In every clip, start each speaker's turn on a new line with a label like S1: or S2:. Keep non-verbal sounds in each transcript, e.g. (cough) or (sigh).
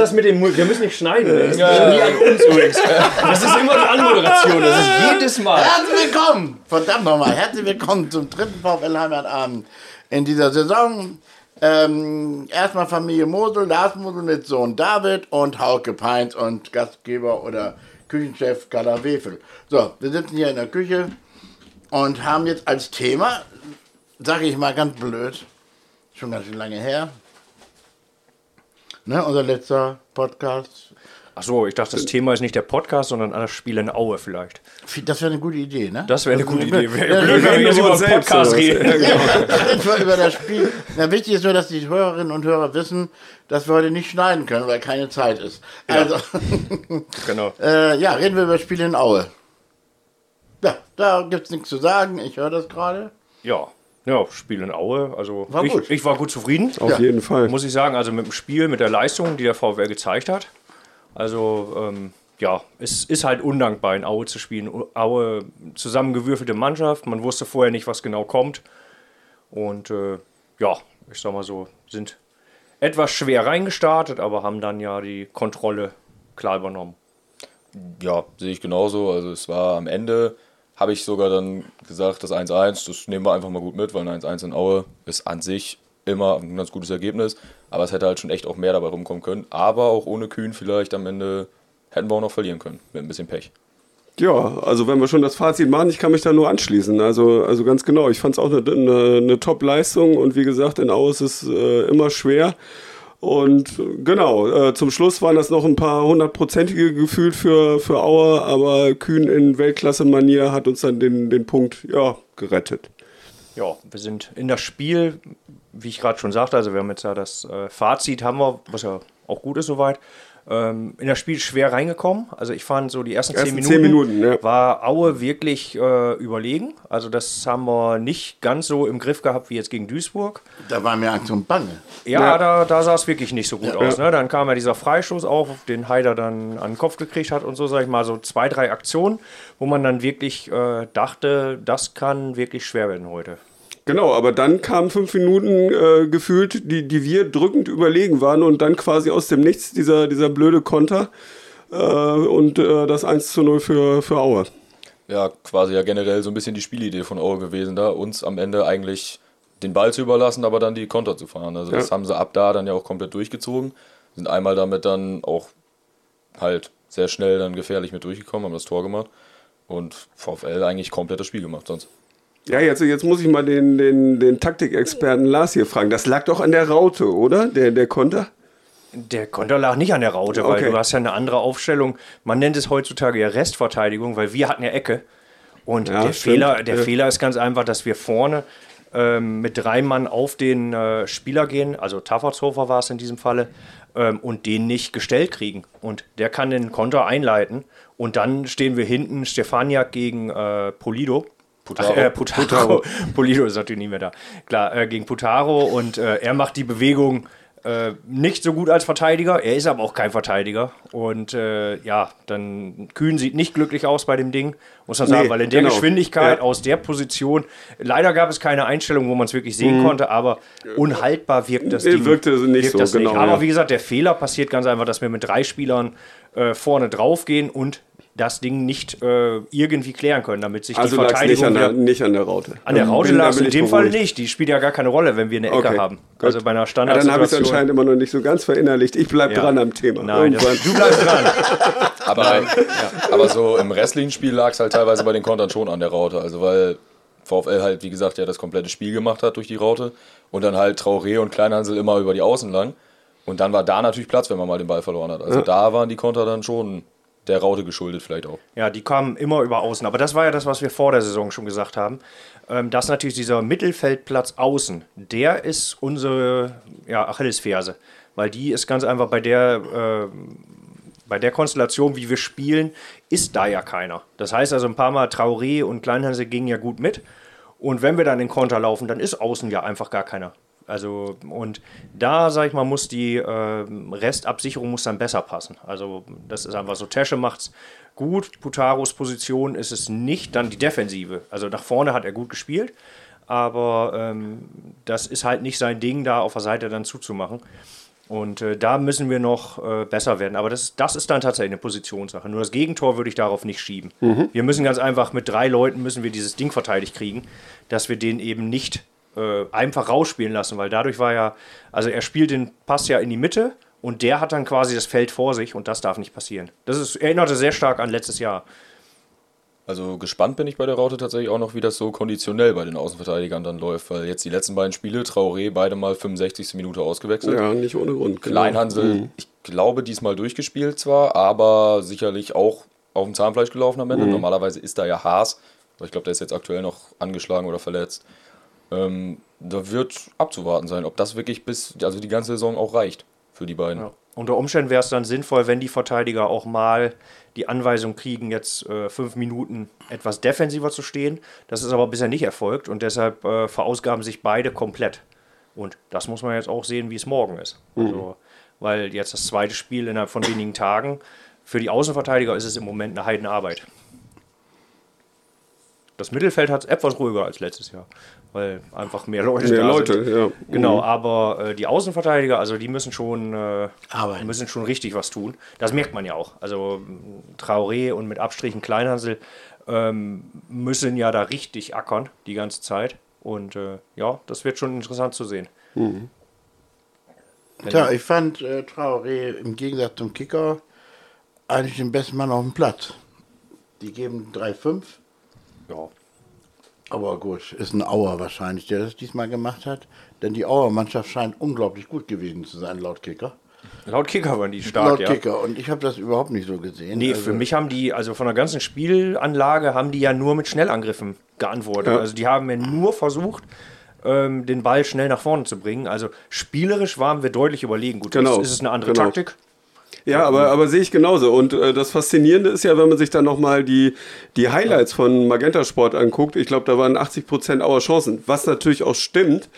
S1: Das ist das mit dem. Wir müssen nicht schneiden. Nie an uns übrigens. Das ist immer die Anmoderation. Das ist jedes Mal.
S2: Herzlich willkommen! Verdammt nochmal, herzlich willkommen zum dritten VfL Heimatabend in dieser Saison. Ähm, erstmal Familie Mosel, Lars Mosel mit Sohn David und Hauke Peins und Gastgeber oder Küchenchef Gala Wefel. So, wir sitzen hier in der Küche und haben jetzt als Thema, sage ich mal ganz blöd, schon ganz schön lange her, ne, unser letzter Podcast.
S1: Achso, ich dachte, das Thema ist nicht der Podcast, sondern das Spiel in Aue vielleicht.
S2: Das wäre eine gute Idee, ne?
S1: Das wäre eine gute Idee. Wäre
S2: Ja,
S1: blöd, wenn wir über
S3: selbst
S1: Podcast reden. (laughs)
S2: Reden wir über das Spiel. Na, wichtig ist nur, dass die Hörerinnen und Hörer wissen, dass wir heute nicht schneiden können, weil keine Zeit ist. Also, (laughs)
S1: Genau.
S2: äh, ja, reden wir über das Spiel in Aue. Ja, da gibt es nichts zu sagen. Ich höre das gerade.
S1: Ja. Ja, Spiel in Aue. Also
S2: War
S1: ich,
S2: gut.
S1: ich war gut zufrieden.
S3: Auf
S2: Ja.
S3: jeden Fall.
S1: Muss ich sagen, also mit dem Spiel, mit der Leistung, die der VfL gezeigt hat. Also, ähm, ja, es ist halt undankbar, in Aue zu spielen. Aue, zusammengewürfelte Mannschaft, man wusste vorher nicht, was genau kommt. Und äh, ja, ich sag mal so, sind etwas schwer reingestartet, aber haben dann ja die Kontrolle klar übernommen.
S4: Ja, sehe ich genauso. Also es war am Ende, habe ich sogar dann gesagt, das 1-1, das nehmen wir einfach mal gut mit, weil ein 1-1 in Aue ist an sich immer ein ganz gutes Ergebnis. Aber es hätte halt schon echt auch mehr dabei rumkommen können. Aber auch ohne Kühn vielleicht am Ende hätten wir auch noch verlieren können, mit ein bisschen Pech.
S3: Ja, also wenn wir schon das Fazit machen, ich kann mich da nur anschließen. Also, also ganz genau, ich fand es auch eine, eine, eine Top-Leistung und wie gesagt, in Aus ist es äh, immer schwer. Und genau, äh, zum Schluss waren das noch ein paar hundertprozentige gefühlt für, für Aue, aber Kühn in Weltklasse-Manier hat uns dann den, den Punkt ja, gerettet.
S1: Ja, wir sind in das Spiel, wie ich gerade schon sagte, also wir haben jetzt ja das äh, Fazit, haben wir, was ja auch gut ist soweit, ähm, in das Spiel schwer reingekommen. Also ich fand so die ersten,
S3: Ersten
S1: zehn Minuten,
S3: zehn Minuten, ja.
S1: war Aue wirklich äh, überlegen. Also das haben wir nicht ganz so im Griff gehabt wie jetzt gegen Duisburg.
S2: Da war mir Angst und Bange.
S1: Ja,
S3: Ja.
S1: da, da sah es wirklich nicht so gut
S2: Ja.
S1: aus. Ne? Dann kam ja dieser Freistoß auf, den Heider dann an den Kopf gekriegt hat und so, sag ich mal, so zwei, drei Aktionen, wo man dann wirklich äh, dachte, das kann wirklich schwer werden heute.
S3: Genau, aber dann kamen fünf Minuten äh, gefühlt, die, die wir drückend überlegen waren und dann quasi aus dem Nichts dieser, dieser blöde Konter äh, und äh, das 1 zu 0 für, für Aue.
S4: Ja, quasi ja generell so ein bisschen die Spielidee von Aue gewesen, da uns am Ende eigentlich den Ball zu überlassen, aber dann die Konter zu fahren. Also das
S3: Ja.
S4: haben sie ab da dann ja auch komplett durchgezogen, sind einmal damit dann auch halt sehr schnell dann gefährlich mit durchgekommen, haben das Tor gemacht und VfL eigentlich komplett das Spiel gemacht sonst.
S3: Ja, jetzt, jetzt muss ich mal den, den, den Taktikexperten Lars hier fragen. Das lag doch an der Raute, oder? Der, der Konter?
S1: Der Konter lag nicht an der Raute, weil
S3: Okay.
S1: du hast ja eine andere Aufstellung. Man nennt es heutzutage ja Restverteidigung, weil wir hatten ja Ecke. Und
S3: Ja,
S1: der,
S3: stimmt.
S1: Fehler, der
S3: Ja.
S1: Fehler ist ganz einfach, dass wir vorne ähm, mit drei Mann auf den äh, Spieler gehen, also Taffertshofer war es in diesem Falle, ähm, und den nicht gestellt kriegen. Und der kann den Konter einleiten. Und dann stehen wir hinten, Stefaniak gegen äh, Polido.
S4: Putaro.
S1: Ach, äh, Putaro. (laughs) Polido ist natürlich nicht mehr da. Klar, äh, gegen Putaro und äh, er macht die Bewegung äh, nicht so gut als Verteidiger. Er ist aber auch kein Verteidiger. Und äh, ja, dann Kühn sieht nicht glücklich aus bei dem Ding, muss man sagen,
S3: Nee,
S1: weil in der
S3: genau.
S1: Geschwindigkeit,
S3: Ja.
S1: aus der Position, leider gab es keine Einstellung, wo man es wirklich sehen konnte, aber unhaltbar wirkt das Ding.
S3: Mhm. wirkte nicht
S1: wirkt
S3: so,
S1: das
S3: genau,
S1: Aber
S3: ja.
S1: wie gesagt, der Fehler passiert ganz einfach, dass wir mit drei Spielern äh, vorne draufgehen und das Ding nicht äh, irgendwie klären können, damit sich
S3: Also
S1: die
S3: es nicht
S1: Verteidigung
S3: an der, nicht an der Raute.
S1: an der Raute lag es in dem Fall nicht. Die spielt ja gar keine Rolle, wenn wir eine Ecke
S3: Okay,
S1: haben.
S3: gut.
S1: Also bei einer
S3: Ja,
S1: Standardsituation.
S3: dann habe ich es anscheinend immer noch nicht so ganz verinnerlicht. Ich bleibe
S1: Ja.
S3: dran am Thema.
S1: Nein, das, du bleibst dran. (laughs)
S4: Aber, aber so im restlichen Spiel lag es halt teilweise bei den Kontern schon an der Raute. Also weil VfL halt, wie gesagt, ja das komplette Spiel gemacht hat durch die Raute. Und dann halt Traoré und Kleinhansel immer über die Außen lang. Und dann war da natürlich Platz, wenn man mal den Ball verloren hat. Also da waren die Konter dann schon der Raute geschuldet vielleicht auch.
S1: Ja, die kamen immer über außen. Aber das war ja das, was wir vor der Saison schon gesagt haben. Ähm, dass natürlich dieser Mittelfeldplatz außen, der ist unsere ja, Achillesferse. Weil die ist ganz einfach bei der, äh, bei der Konstellation, wie wir spielen, ist da ja keiner. Das heißt also, ein paar Mal Traoré und Kleinhanse gingen ja gut mit. Und wenn wir dann in Konter laufen, dann ist außen ja einfach gar keiner. Also, und da, sag ich mal, muss die äh, Restabsicherung muss dann besser passen. Also, das ist einfach so. Tesche macht's gut. Putaros Position ist es nicht, dann die Defensive. Also, nach vorne hat er gut gespielt. aber ähm, das ist halt nicht sein Ding, da auf der Seite dann zuzumachen. Und äh, da müssen wir noch äh, besser werden. Aber das, das ist dann tatsächlich eine Positionssache. Nur das Gegentor würde ich darauf nicht schieben. Wir müssen ganz einfach mit drei Leuten müssen wir dieses Ding verteidigt kriegen, dass wir den eben nicht äh, einfach rausspielen lassen, weil dadurch war ja, also er spielt den Pass ja in die Mitte und der hat dann quasi das Feld vor sich und das darf nicht passieren. Das ist, erinnerte sehr stark an letztes Jahr.
S4: Also gespannt bin ich bei der Raute tatsächlich auch noch, wie das so konditionell bei den Außenverteidigern dann läuft, weil jetzt die letzten beiden Spiele, Traoré beide mal 65. Minute ausgewechselt.
S3: Ja, nicht ohne Grund. genau.
S4: Kleinhansel, ich glaube, diesmal durchgespielt zwar, aber sicherlich auch auf dem Zahnfleisch gelaufen am Ende. Normalerweise ist da ja Haas, aber ich glaube, der ist jetzt aktuell noch angeschlagen oder verletzt. Ähm, da wird abzuwarten sein, ob das wirklich bis, also die ganze Saison auch reicht für die beiden.
S1: Ja. Unter Umständen wäre es dann sinnvoll, wenn die Verteidiger auch mal die Anweisung kriegen, jetzt äh, fünf Minuten etwas defensiver zu stehen. Das ist aber bisher nicht erfolgt und deshalb äh, verausgaben sich beide komplett. Und das muss man jetzt auch sehen, wie es morgen ist. Also, weil jetzt das zweite Spiel innerhalb von wenigen Tagen, für die Außenverteidiger ist es im Moment eine Heidenarbeit. Das Mittelfeld hat es etwas ruhiger als letztes Jahr, weil einfach mehr Leute
S3: Mehr
S1: da
S3: Leute,
S1: sind.
S3: ja.
S1: Genau, aber äh, die Außenverteidiger, also die müssen schon, äh,
S2: Arbeiten.
S1: müssen schon richtig was tun. Das merkt man ja auch. Also Traoré und mit Abstrichen Kleinhansel ähm, müssen ja da richtig ackern die ganze Zeit. Und äh, ja, das wird schon interessant zu sehen.
S2: Tja, ich fand äh, Traoré im Gegensatz zum Kicker eigentlich den besten Mann auf dem Platz. Die geben 3-5,
S1: Ja.
S2: aber gut, ist ein Auer wahrscheinlich, der das diesmal gemacht hat. Denn die Auer-Mannschaft scheint unglaublich gut gewesen zu sein, laut Kicker.
S1: Laut Kicker waren die stark,
S2: laut
S1: ja.
S2: Kicker. Und ich habe das überhaupt nicht so gesehen.
S1: Nee,
S2: Also,
S1: für mich haben die, also von der ganzen Spielanlage haben die ja nur mit Schnellangriffen geantwortet.
S3: Ja.
S1: Also die haben ja nur versucht, ähm, den Ball schnell nach vorne zu bringen. Also spielerisch waren wir deutlich überlegen. Gut,
S3: Genau,
S1: jetzt ist es eine andere
S3: genau.
S1: Taktik.
S3: Ja, aber, aber sehe ich genauso. Und äh, das Faszinierende ist ja, wenn man sich dann nochmal die, die Highlights von Magenta Sport anguckt. Ich glaube, da waren 80 Prozent Auer Chancen, was natürlich auch stimmt.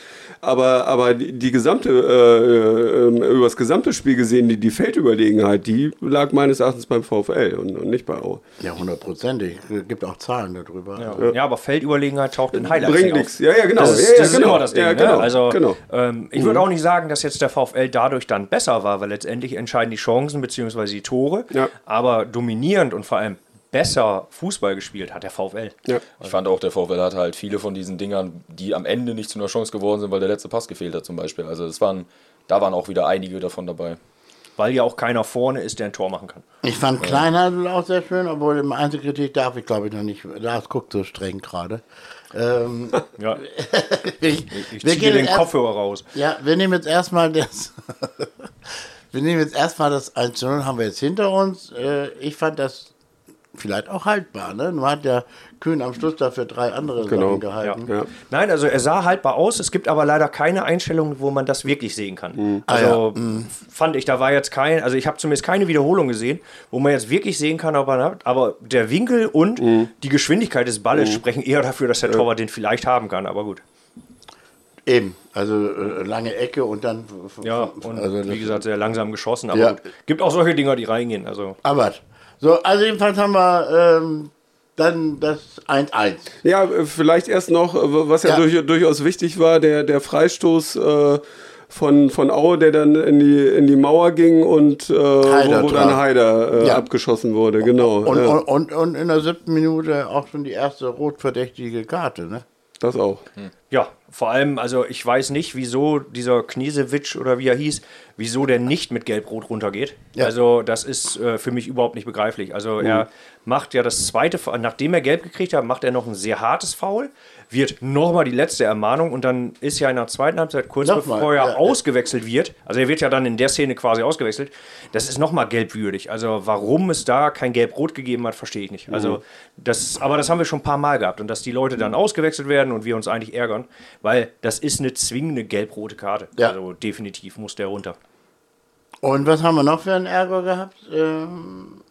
S3: Aber, aber die, die gesamte, äh, äh, über das gesamte Spiel gesehen, die, die Feldüberlegenheit, die lag meines Erachtens beim VfL und, und nicht bei Aue.
S2: Ja, hundertprozentig. Es gibt auch Zahlen darüber.
S1: Ja. ja, aber Feldüberlegenheit taucht in Highlights
S3: Bringt nichts. Ja, ja, genau.
S1: Das ist,
S3: ja, ja,
S1: das ist
S3: genau.
S1: immer das Ding.
S3: Ja, genau.
S1: ne? Also
S3: genau.
S1: ähm, ich würde auch nicht sagen, dass jetzt der VfL dadurch dann besser war, weil letztendlich entscheiden die Chancen bzw. die Tore.
S3: Ja.
S1: Aber dominierend und vor allem besser Fußball gespielt hat der VfL.
S3: Ja.
S4: Ich fand auch, der VfL hat halt viele von diesen Dingern, die am Ende nicht zu einer Chance geworden sind, weil der letzte Pass gefehlt hat zum Beispiel. Also es waren, da waren auch wieder einige davon dabei.
S1: Weil ja auch keiner vorne ist, der ein Tor machen kann.
S2: Ich fand Kleinhandel auch sehr schön, obwohl im Einzelkritik darf ich glaube ich noch nicht. Lars guckt so streng gerade. Ähm, (laughs)
S1: Ja, (laughs)
S2: ich,
S1: ich
S2: wir
S1: ziehe
S2: gehen
S1: den Kopfhörer raus.
S2: Ja, wir nehmen jetzt erstmal das. (laughs) wir nehmen jetzt erstmal das 1 zu 0 haben wir jetzt hinter uns. Äh, ich fand das vielleicht auch haltbar, ne? Nur hat der Kühn am Schluss dafür drei andere
S3: Genau.
S2: Sachen gehalten.
S3: Ja.
S1: Nein, also er sah haltbar aus. Es gibt aber leider keine Einstellung, wo man das wirklich sehen kann. Also fand ich, da war jetzt kein, also ich habe zumindest keine Wiederholung gesehen, wo man jetzt wirklich sehen kann, ob er. Aber der Winkel und die Geschwindigkeit des Balles sprechen eher dafür, dass der Torwart den vielleicht haben kann. Aber gut.
S2: Eben, also äh, lange Ecke und dann.
S1: Ja, und
S2: also
S1: wie gesagt, sehr langsam geschossen. Aber
S2: Ja.
S1: gut. gibt auch solche Dinger, die reingehen. Also
S2: Aber so, also jedenfalls haben wir ähm, dann das 1-1.
S3: Ja, äh, vielleicht erst noch, äh, was ja,
S2: Ja.
S3: Durch, durchaus wichtig war, der, der Freistoß äh, von, von Aue, der dann in die, in die Mauer ging und äh,
S2: Haider
S3: wo, wo dann. Haider äh,
S2: Ja.
S3: abgeschossen wurde, genau.
S2: Und,
S3: ja,
S2: und, und, und in der siebten Minute auch schon die erste rotverdächtige Karte, ne?
S3: das auch.
S1: Ja, vor allem, also ich weiß nicht, wieso dieser Knesewitsch oder wie er hieß, wieso der nicht mit Gelb-Rot runtergeht.
S2: Ja.
S1: Also das ist äh, für mich überhaupt nicht begreiflich. Also er macht ja das zweite, Foul- nachdem er Gelb gekriegt hat, macht er noch ein sehr hartes Foul, wird nochmal die letzte Ermahnung und dann ist ja in der zweiten Halbzeit, kurz
S2: Nochmal,
S1: bevor er
S2: ja.
S1: ausgewechselt wird, also er wird ja dann in der Szene quasi ausgewechselt, das ist nochmal gelbwürdig. Also warum es da kein Gelb-Rot gegeben hat, verstehe ich nicht. Also das, aber das haben wir schon ein paar Mal gehabt und dass die Leute dann ausgewechselt werden und wir uns eigentlich ärgern, weil das ist eine zwingende gelb-rote Karte.
S2: Ja.
S1: Also definitiv muss der runter.
S2: Und was haben wir noch für einen Ärger gehabt? Ähm,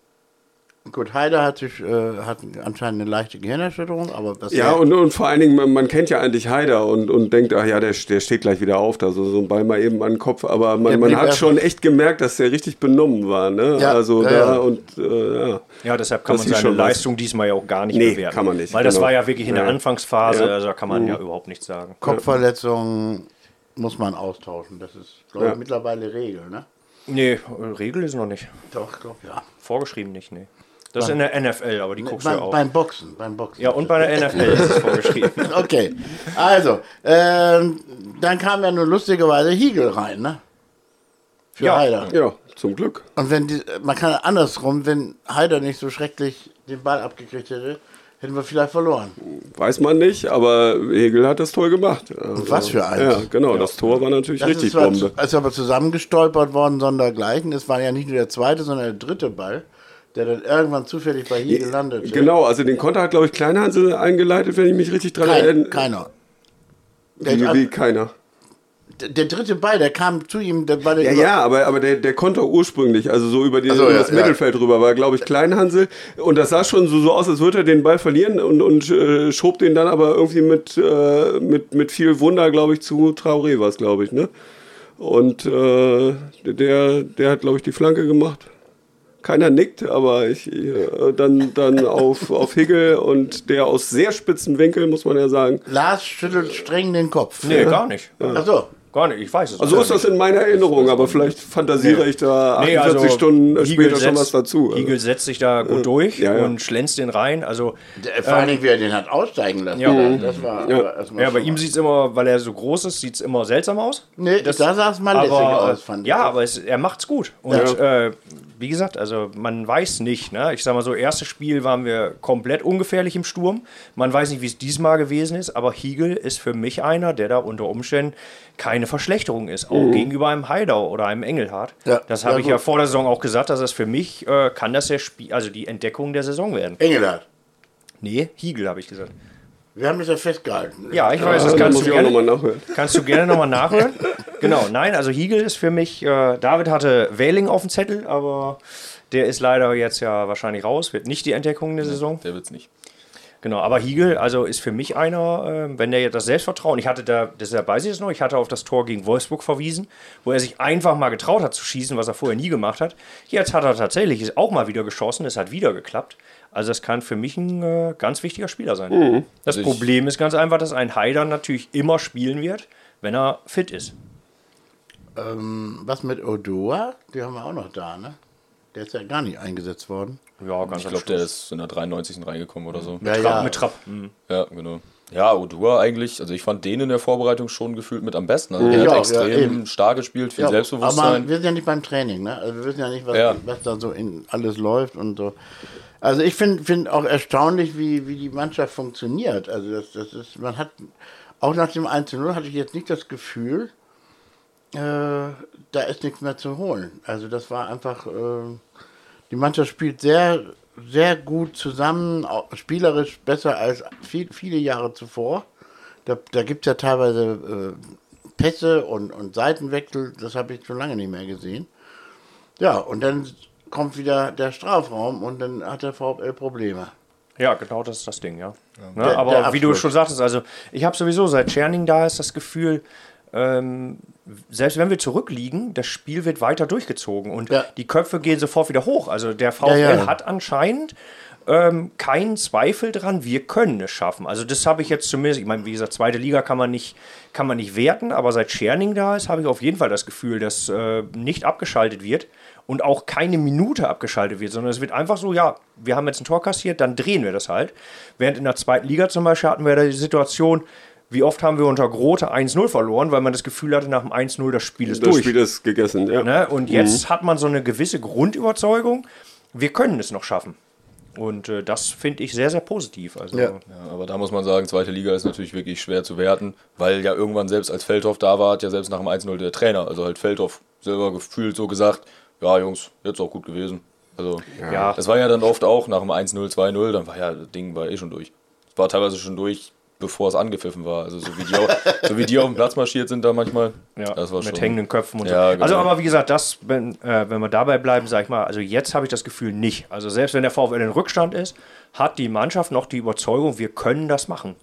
S2: Gut, Heider hat, sich, äh, hat anscheinend eine leichte Gehirnerschütterung, aber das
S3: Ja, und, und vor allen Dingen, man, man kennt ja eigentlich Haider und, und denkt, ach ja, der, der steht gleich wieder auf, da so, so ein Ball mal eben an den Kopf. Aber man, man hat schon echt gemerkt, dass der richtig benommen war. Ne?
S2: Ja,
S3: also
S2: ja,
S3: da
S2: ja.
S3: und äh, ja.
S1: Ja, deshalb kann
S3: Das
S1: man seine
S3: schon was.
S1: Leistung diesmal ja auch gar nicht
S3: Nee,
S1: bewerten.
S3: kann man nicht,
S1: Weil das
S3: genau.
S1: war ja wirklich in der
S3: Ja.
S1: Anfangsphase,
S3: Ja.
S1: also da kann man ja überhaupt nichts sagen.
S2: Kopfverletzungen muss man austauschen. Das ist, glaube ich,
S3: Ja.
S2: mittlerweile Regel, ne?
S1: Nee, Regel ist noch nicht.
S2: Doch, ich glaube, ja.
S1: Vorgeschrieben nicht, nee. Das ist in der NFL, aber die guckst du ja
S2: Beim,
S1: auch.
S2: beim Boxen, beim Boxen.
S1: Ja, und bei der (laughs) NFL ist es vorgeschrieben. (laughs)
S2: Okay, also, ähm, dann kam ja nur lustigerweise Hiegel rein, ne? Für
S1: Ja.
S2: Heider.
S3: ja, zum Glück.
S2: Und wenn die, man kann andersrum, wenn Heider nicht so schrecklich den Ball abgekriegt hätte, hätten wir vielleicht verloren.
S3: Weiß man nicht, aber Hegel hat das Tor gemacht. Also,
S2: was für eins.
S3: Ja, genau, das Tor war natürlich
S2: Das
S3: richtig
S2: ist, zwar,
S3: Bombe.
S2: ist aber zusammengestolpert worden, sondergleichen. Es war ja nicht nur der zweite, sondern der dritte Ball, der dann irgendwann zufällig bei Hiegel landete.
S3: Genau, also den Konter hat, glaube ich, Kleinhansel eingeleitet, wenn ich mich richtig dran
S2: Kein,
S3: erinnere.
S2: keiner.
S3: Wie,
S2: Der,
S3: wie keiner.
S2: der, dritte Ball, der kam zu ihm, der der
S3: Ja, ja, aber, aber der, der Konter ursprünglich, also so über, die,
S2: Ach so,
S3: über
S2: ja,
S3: das
S2: ja.
S3: Mittelfeld rüber, war, glaube ich, Kleinhansel. Und das sah schon so, so aus, als würde er den Ball verlieren und, und äh, schob den dann aber irgendwie mit, äh, mit, mit viel Wunder, glaube ich, zu Traoré war es, glaube ich, ne? Und äh, der, der hat, glaube ich, die Flanke gemacht. Keiner nickt, aber ich äh, dann, dann auf, auf Higel und der aus sehr spitzen Winkel, muss man ja sagen.
S2: Lars schüttelt streng den Kopf.
S1: Nee, gar nicht.
S2: Ach so.
S1: Gar nicht, ich weiß es
S3: Also ist das in meiner Erinnerung, aber vielleicht fantasiere ich da 48
S1: Nee, also
S3: Stunden
S1: Hiegel
S3: später schon
S1: setzt-
S3: was dazu.
S1: Hiegel setzt sich da gut durch
S3: ja, ja.
S1: und schlänzt den rein. Also,
S2: Der, vor allen Dingen, wie er den hat aussteigen lassen.
S1: Ja.
S2: Das war
S3: Ja.
S2: aber
S1: ja, bei
S2: schon
S1: ihm sieht es immer, weil er so groß ist, sieht es immer seltsam aus.
S2: Nee, da sah es mal lässig
S1: aber,
S2: aus, fand ich.
S1: Ja, aber es, er macht's gut. Und äh, wie gesagt, also man weiß nicht. Ne? Ich sag mal so, erstes Spiel waren wir komplett ungefährlich im Sturm. Man weiß nicht, wie es diesmal gewesen ist, aber Hiegel ist für mich einer, der da unter Umständen keine Verschlechterung ist, auch gegenüber einem Heidau oder einem Engelhardt.
S2: Ja,
S1: das
S2: ja,
S1: habe ich ja vor der Saison auch gesagt, dass das für mich äh, kann das der Spiel, also die Entdeckung der Saison werden.
S2: Engelhardt.
S1: Nee, Hiegel habe ich gesagt.
S2: Wir haben das ja festgehalten.
S1: Ja, ich weiß,
S3: Ja,
S1: das
S3: da
S1: kannst du gerne.
S3: nochmal nachhören.
S1: Kannst du gerne nochmal nachhören. Genau, nein, also Hiegel ist für mich, äh, David hatte Wähling auf dem Zettel, aber der ist leider jetzt ja wahrscheinlich raus, wird nicht die Entdeckung der Saison.
S4: Der wird's nicht.
S1: Genau, aber Hiegel, also ist für mich einer, äh, wenn der jetzt das Selbstvertrauen, ich hatte da, deshalb weiß ich es noch, ich hatte auf das Tor gegen Wolfsburg verwiesen, wo er sich einfach mal getraut hat zu schießen, was er vorher nie gemacht hat. Jetzt hat er tatsächlich auch mal wieder geschossen, es hat wieder geklappt. Also das kann für mich ein äh, ganz wichtiger Spieler sein. Das
S4: Also
S1: Problem ist ganz einfach, dass ein Heider natürlich immer spielen wird, wenn er fit ist.
S2: Ähm, was mit Odoa? Die haben wir auch noch da, ne? Der ist ja gar nicht eingesetzt worden.
S1: Ja, ganz
S4: Ich glaube, der ist in der 93. reingekommen oder so.
S2: Ja,
S1: Trapp, mit Trapp. Mhm.
S4: Ja, genau. Ja, Odua eigentlich, also ich fand den in der Vorbereitung schon gefühlt mit am besten. Also
S2: Ich
S4: der hat
S2: auch, ja,
S4: extrem
S2: eben.
S4: stark gespielt, viel
S2: Ja, aber
S4: Selbstbewusstsein.
S2: wir sind ja nicht beim Training, ne? Also wir wissen ja nicht, was,
S4: Ja.
S2: was da so in alles läuft und so. Also ich finde find auch erstaunlich, wie, wie die Mannschaft funktioniert. Also das, das ist, man hat, auch nach dem 1-0 hatte ich jetzt nicht das Gefühl, da ist nichts mehr zu holen. Also das war einfach, äh, die Mannschaft spielt sehr, sehr gut zusammen, auch spielerisch besser als viel, viele Jahre zuvor. Da, da gibt es ja teilweise äh, Pässe und, und Seitenwechsel, das habe ich schon lange nicht mehr gesehen. Ja, und dann kommt wieder der Strafraum und dann hat der VfL Probleme.
S1: Ja, genau das ist das Ding, ja. Ne,
S2: Der-
S1: aber
S2: der
S1: wie du schon sagtest, also ich habe sowieso seit Tscherning da ist das Gefühl, ähm, selbst wenn wir zurückliegen, das Spiel wird weiter durchgezogen und
S2: Ja.
S1: die Köpfe gehen sofort wieder hoch. Also der VfL
S2: Ja, ja.
S1: hat anscheinend ähm, keinen Zweifel dran, wir können es schaffen. Also das habe ich jetzt zumindest, ich meine, wie gesagt, zweite Liga kann man nicht, kann man nicht werten, aber seit Tscherning da ist, habe ich auf jeden Fall das Gefühl, dass äh, nicht abgeschaltet wird und auch keine Minute abgeschaltet wird, sondern es wird einfach so, ja, wir haben jetzt ein Tor kassiert, dann drehen wir das halt. Während in der zweiten Liga zum Beispiel hatten wir da die Situation, wie oft haben wir unter Grote 1-0 verloren, weil man das Gefühl hatte, nach dem 1-0 das Spiel ist
S3: Das
S1: durch.
S3: Spiel ist gegessen, ja.
S1: Ne? Und jetzt hat man so eine gewisse Grundüberzeugung, wir können es noch schaffen. Und äh, das finde ich sehr, sehr positiv. Also,
S2: Ja.
S4: Ja, aber da muss man sagen, zweite Liga ist natürlich wirklich schwer zu werten, weil ja irgendwann selbst als Feldhoff da war, hat ja selbst nach dem 1-0 der Trainer, also halt Feldhoff selber gefühlt so gesagt, ja Jungs, jetzt auch gut gewesen. Also
S1: Ja.
S4: das war ja dann oft auch nach dem 1-0, 2-0, dann war ja das Ding war eh schon durch. Es war teilweise schon durch, bevor es angepfiffen war. Also so wie die, auf, so wie die auf den Platz marschiert sind da manchmal.
S1: Ja,
S4: das war
S1: mit
S4: schon.
S1: hängenden Köpfen und
S4: Ja,
S1: so.
S4: genau.
S1: Also, aber wie gesagt, das, wenn, äh, wenn wir dabei bleiben, sag ich mal, also jetzt habe ich das Gefühl nicht. Also, selbst wenn der VfL in Rückstand ist, hat die Mannschaft noch die Überzeugung, wir können das machen.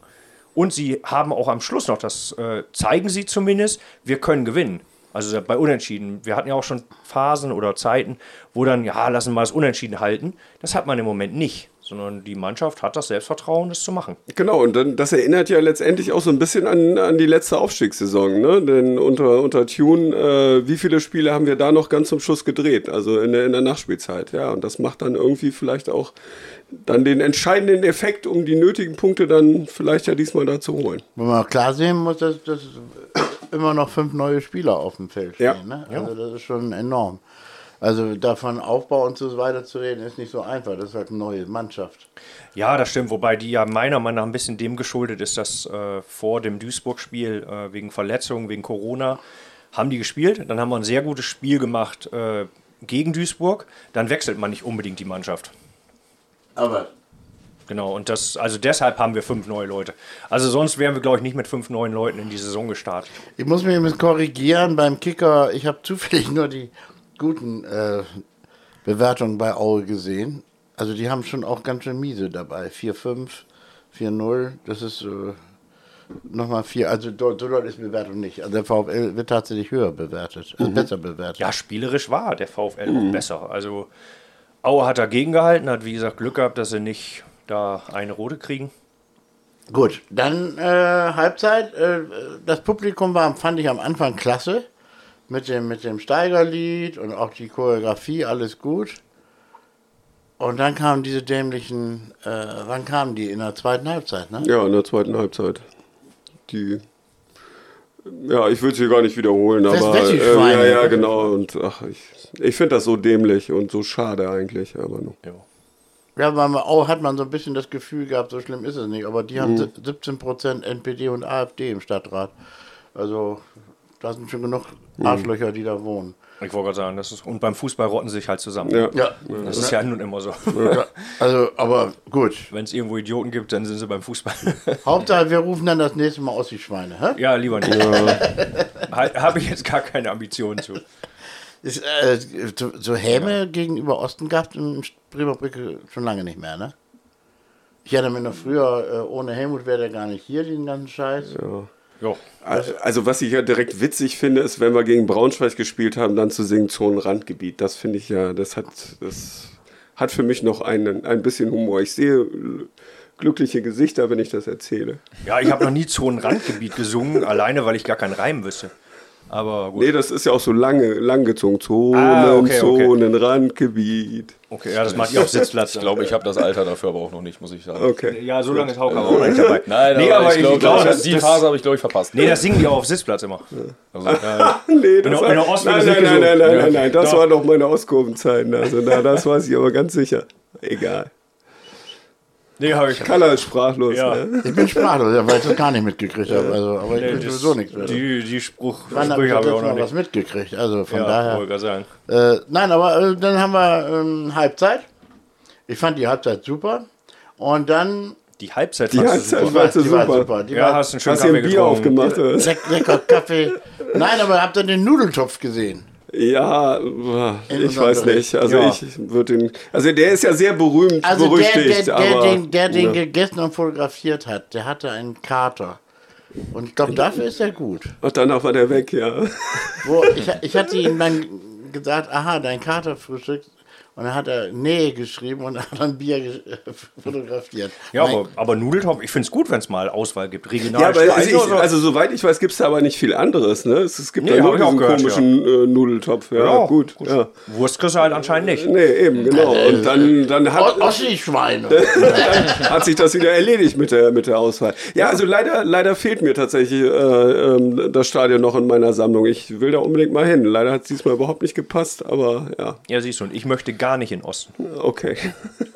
S1: Und sie haben auch am Schluss noch, das äh, zeigen sie zumindest, wir können gewinnen. Also bei Unentschieden. Wir hatten ja auch schon Phasen oder Zeiten, wo dann, ja, lassen wir das Unentschieden halten. Das hat man im Moment nicht, sondern die Mannschaft hat das Selbstvertrauen, das zu machen.
S3: Genau, und dann, das erinnert ja letztendlich auch so ein bisschen an, an die letzte Aufstiegssaison, ne? Denn unter, unter Tune, äh, wie viele Spiele haben wir da noch ganz zum Schluss gedreht? Also in der, in der Nachspielzeit, ja. Und das macht dann irgendwie vielleicht auch dann den entscheidenden Effekt, um die nötigen Punkte dann vielleicht ja diesmal da zu holen.
S2: Wo man auch klar sehen muss, dass, dass immer noch fünf neue Spieler auf dem Feld stehen.
S3: Ja.
S2: Ne? Also das ist schon enorm. Also davon Aufbau und so weiter zu reden, ist nicht so einfach. Das ist halt eine neue Mannschaft.
S1: Ja, das stimmt, wobei die ja meiner Meinung nach ein bisschen dem geschuldet ist, dass äh, vor dem Duisburg-Spiel äh, wegen Verletzungen, wegen Corona, haben die gespielt. Dann haben wir ein sehr gutes Spiel gemacht äh, gegen Duisburg. Dann wechselt man nicht unbedingt die Mannschaft.
S2: Aber
S1: Genau, und das, also deshalb haben wir fünf neue Leute. Also sonst wären wir, glaube ich, nicht mit fünf neuen Leuten in die Saison gestartet.
S2: ich muss mich übrigens korrigieren beim Kicker. Ich habe (laughs) zufällig nur die guten äh, Bewertungen bei Aue gesehen. Also die haben schon auch ganz schön miese dabei. 4-5, 4-0. Das ist äh, nochmal 4. Also dort, so dort ist Bewertung nicht. Also der VfL wird tatsächlich höher bewertet, also besser bewertet.
S1: Ja, spielerisch war der VfL auch besser. Also Aue hat dagegen gehalten, hat wie gesagt Glück gehabt, dass sie nicht da eine rote kriegen.
S2: Gut, dann äh, Halbzeit. Äh, das Publikum war, fand ich am Anfang klasse. Mit dem, mit dem Steigerlied und auch die Choreografie, alles gut. Und dann kamen diese dämlichen, äh, wann kamen die? In der zweiten Halbzeit, ne?
S3: Ja, in der zweiten Halbzeit. Die. Ja, ich will es hier gar nicht wiederholen,
S2: Das
S3: aber. Äh, ja,
S2: Schweine.
S3: ja, genau. Und ach, ich, ich finde das so dämlich und so schade eigentlich, aber nur.
S1: Ja.
S2: Ja, man auch hat man so ein bisschen das Gefühl gehabt, so schlimm ist es nicht. Aber die haben si- 17% NPD und AfD im Stadtrat. Also, da sind schon genug Arschlöcher, die da wohnen.
S1: Ich wollte gerade sagen, das ist, und beim Fußball rotten sie sich halt zusammen.
S3: Ja.
S2: Ja,
S1: Das ist ja nun immer so.
S2: ja. also, aber gut.
S1: Wenn es irgendwo Idioten gibt, dann sind sie beim Fußball. (laughs)
S2: Hauptsache, wir rufen dann das nächste Mal aus die Schweine. Hä?
S1: ja, lieber nicht. Habe ich jetzt gar keine Ambitionen zu.
S2: Ist, äh, so, so Häme gegenüber Osten gab es in Bremerbrücke schon lange nicht mehr, ne? Ich hatte mir noch früher, äh, ohne Helmut wäre der gar nicht hier, den ganzen Scheiß.
S1: Ja.
S3: Also was ich ja direkt witzig finde, ist, wenn wir gegen Braunschweig gespielt haben, dann zu singen Zonenrandgebiet. Das finde ich ja, das hat, das hat für mich noch einen, ein bisschen Humor. Ich sehe glückliche Gesichter, wenn ich das erzähle.
S1: Ja, ich habe noch nie Zonenrandgebiet gesungen, alleine weil ich gar keinen Reim wüsste. Aber gut.
S3: Nee, das ist ja auch so lange, langgezogen. Zonen,
S1: Ah, okay, okay.
S3: Zonenrandgebiet.
S1: Okay, ja, das macht ihr auf Sitzplatz.
S4: Ich glaube, ich habe das Alter dafür aber auch noch nicht, muss ich sagen.
S3: Okay.
S1: Ja, so lange ist Hauke aber auch noch nicht dabei. (laughs)
S4: Nein,
S1: nee, aber ich,
S4: glaub,
S1: glaube, das,
S4: die
S1: das,
S4: Phase habe ich, glaube ich, verpasst.
S1: Nee, das singen die auch auf Sitzplatz immer.
S4: Also, (laughs)
S3: Nee, das
S1: der-
S3: war,
S1: in der Ost wird
S3: nein, nein, nein, nein, nein, nein, nein, das
S1: Doch.
S3: war doch meine Auskurvenzeiten. Also, na, das weiß ich aber ganz sicher. Egal.
S1: Nee, habe ich.
S3: Kaller ist sprachlos.
S1: Ja.
S3: Ne?
S2: Ich bin sprachlos, ja, weil ich das gar nicht mitgekriegt habe. Also, aber ich
S1: Nee,
S2: bin
S1: das-
S2: sowieso nichts mehr.
S1: Die, die Spruch,
S2: Wann habe ich
S1: Sprüche habe ich auch noch
S2: mal was
S1: nicht.
S2: mitgekriegt? Also von
S1: Ja,
S2: daher.
S1: sagen.
S2: Äh, nein, aber äh, dann haben wir ähm, Halbzeit. Ich fand die Halbzeit super. Und dann.
S1: Die Halbzeit
S3: Die
S1: du
S3: Halbzeit
S1: super.
S3: war so
S2: die war
S3: super.
S2: super. Die
S1: Ja,
S2: war
S1: hast einen schönen
S3: Hast du
S1: Kaffee
S3: ein Bier
S1: getrunken.
S3: aufgemacht?
S2: lecker Kaffee. Nein, aber habt ihr den Nudeltopf gesehen?
S3: Ja, ich weiß nicht. Also
S1: Ja.
S3: ich würde den. Also der ist ja sehr berühmt,
S2: Also der, der,
S3: berüchtigt,
S2: der,
S3: aber.
S2: den, der den gegessen und fotografiert hat, der hatte einen Kater. Und ich glaube, dafür ist er gut.
S3: Und danach war der weg, ja.
S2: Wo, ich, ich hatte ihm dann gesagt, aha, dein Kater frühstückt. Und dann hat er Nähe geschrieben und (laughs) hat dann Bier ge- fotografiert.
S1: Ja,
S2: Mein-
S1: aber, aber Nudeltopf, ich finde es gut, wenn es mal Auswahl gibt. Regional
S3: Ja, aber also, ich, also soweit ich weiß, gibt es da aber nicht viel anderes. Ne? Es, es gibt
S1: Nee,
S3: ja nur diesen
S1: gehört,
S3: komischen äh, Nudeltopf. Ja,
S1: Ja,
S3: gut. Ja.
S1: Wurst kriegst du halt anscheinend nicht.
S3: Nee, eben, genau. Und dann, dann hat,
S2: Ossi-Schweine. (laughs)
S3: hat sich das wieder erledigt mit der, mit der Auswahl. Ja, also leider, leider fehlt mir tatsächlich äh, ähm, das Stadion noch in meiner Sammlung. Ich will da unbedingt mal hin. Leider hat es diesmal überhaupt nicht gepasst, aber ja,
S1: Ja, siehst du, und ich möchte gar nicht in Osten.
S3: okay.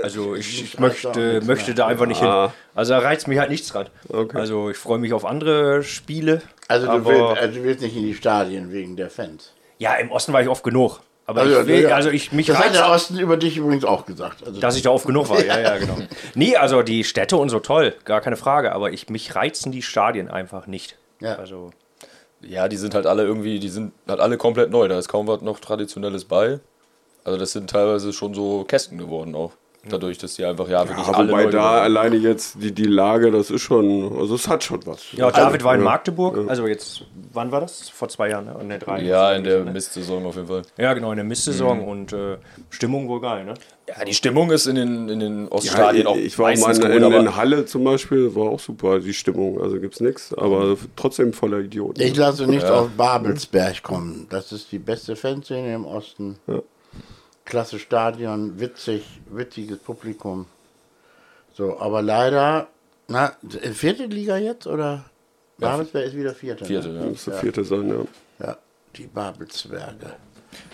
S1: Also (laughs) ich, ich möchte,
S2: nichts
S1: möchte da einfach nicht hin.
S3: Ah.
S1: Also da reizt mich halt nichts dran.
S3: Okay.
S1: Also ich freue mich auf andere Spiele.
S2: Also du,
S1: aber
S2: willst, also du willst nicht in die Stadien wegen der Fans.
S1: ja, im Osten war ich oft genug. Aber
S2: Also,
S1: ich will,
S2: ja.
S1: also ich mich
S2: Das hat
S1: reizt,
S2: der Osten über dich übrigens auch gesagt. Also,
S1: dass ich da oft genug war. (laughs) Ja, ja, genau. Nee, also die Städte und so toll, gar keine Frage. Aber ich mich reizen die Stadien einfach nicht.
S2: Ja.
S1: Also
S4: Ja, die sind halt alle irgendwie, die sind halt alle komplett neu. Da ist kaum was noch Traditionelles bei. Also das sind teilweise schon so Kästen geworden auch. Dadurch, dass die einfach ja wirklich
S3: Ja,
S4: alle
S3: wobei
S4: neu
S3: da
S4: geworden
S3: alleine jetzt die, die Lage, das ist schon, also es hat schon was.
S1: Ja, David war in
S3: ja.
S1: Magdeburg. Also jetzt, wann war das? Vor zwei Jahren, ne? Ne, drei.
S4: Ja, in der
S1: Ne?
S4: Mistsaison auf jeden Fall.
S1: Ja, genau, in der Mistsaison und äh, Stimmung wohl geil, ne?
S4: Ja, die Stimmung ist in den, in den
S3: Ja,
S4: Oststadien auch
S3: ich war auch mal
S4: meistens
S3: in,
S4: gut,
S3: in, in Halle zum Beispiel, war auch super, die Stimmung. Also gibt's nichts, aber trotzdem voller Idioten.
S2: ich lasse nicht auf Babelsberg kommen. Das ist die beste Fanszene im Osten. Klasse Stadion, witzig, witziges Publikum. So, aber leider, na, vierte Liga jetzt oder? Babelsberg ist wieder vierte.
S4: vierte,
S2: Ne?
S4: ja.
S3: Muss der vierte sein, ja.
S2: Ja, die Babelsberge.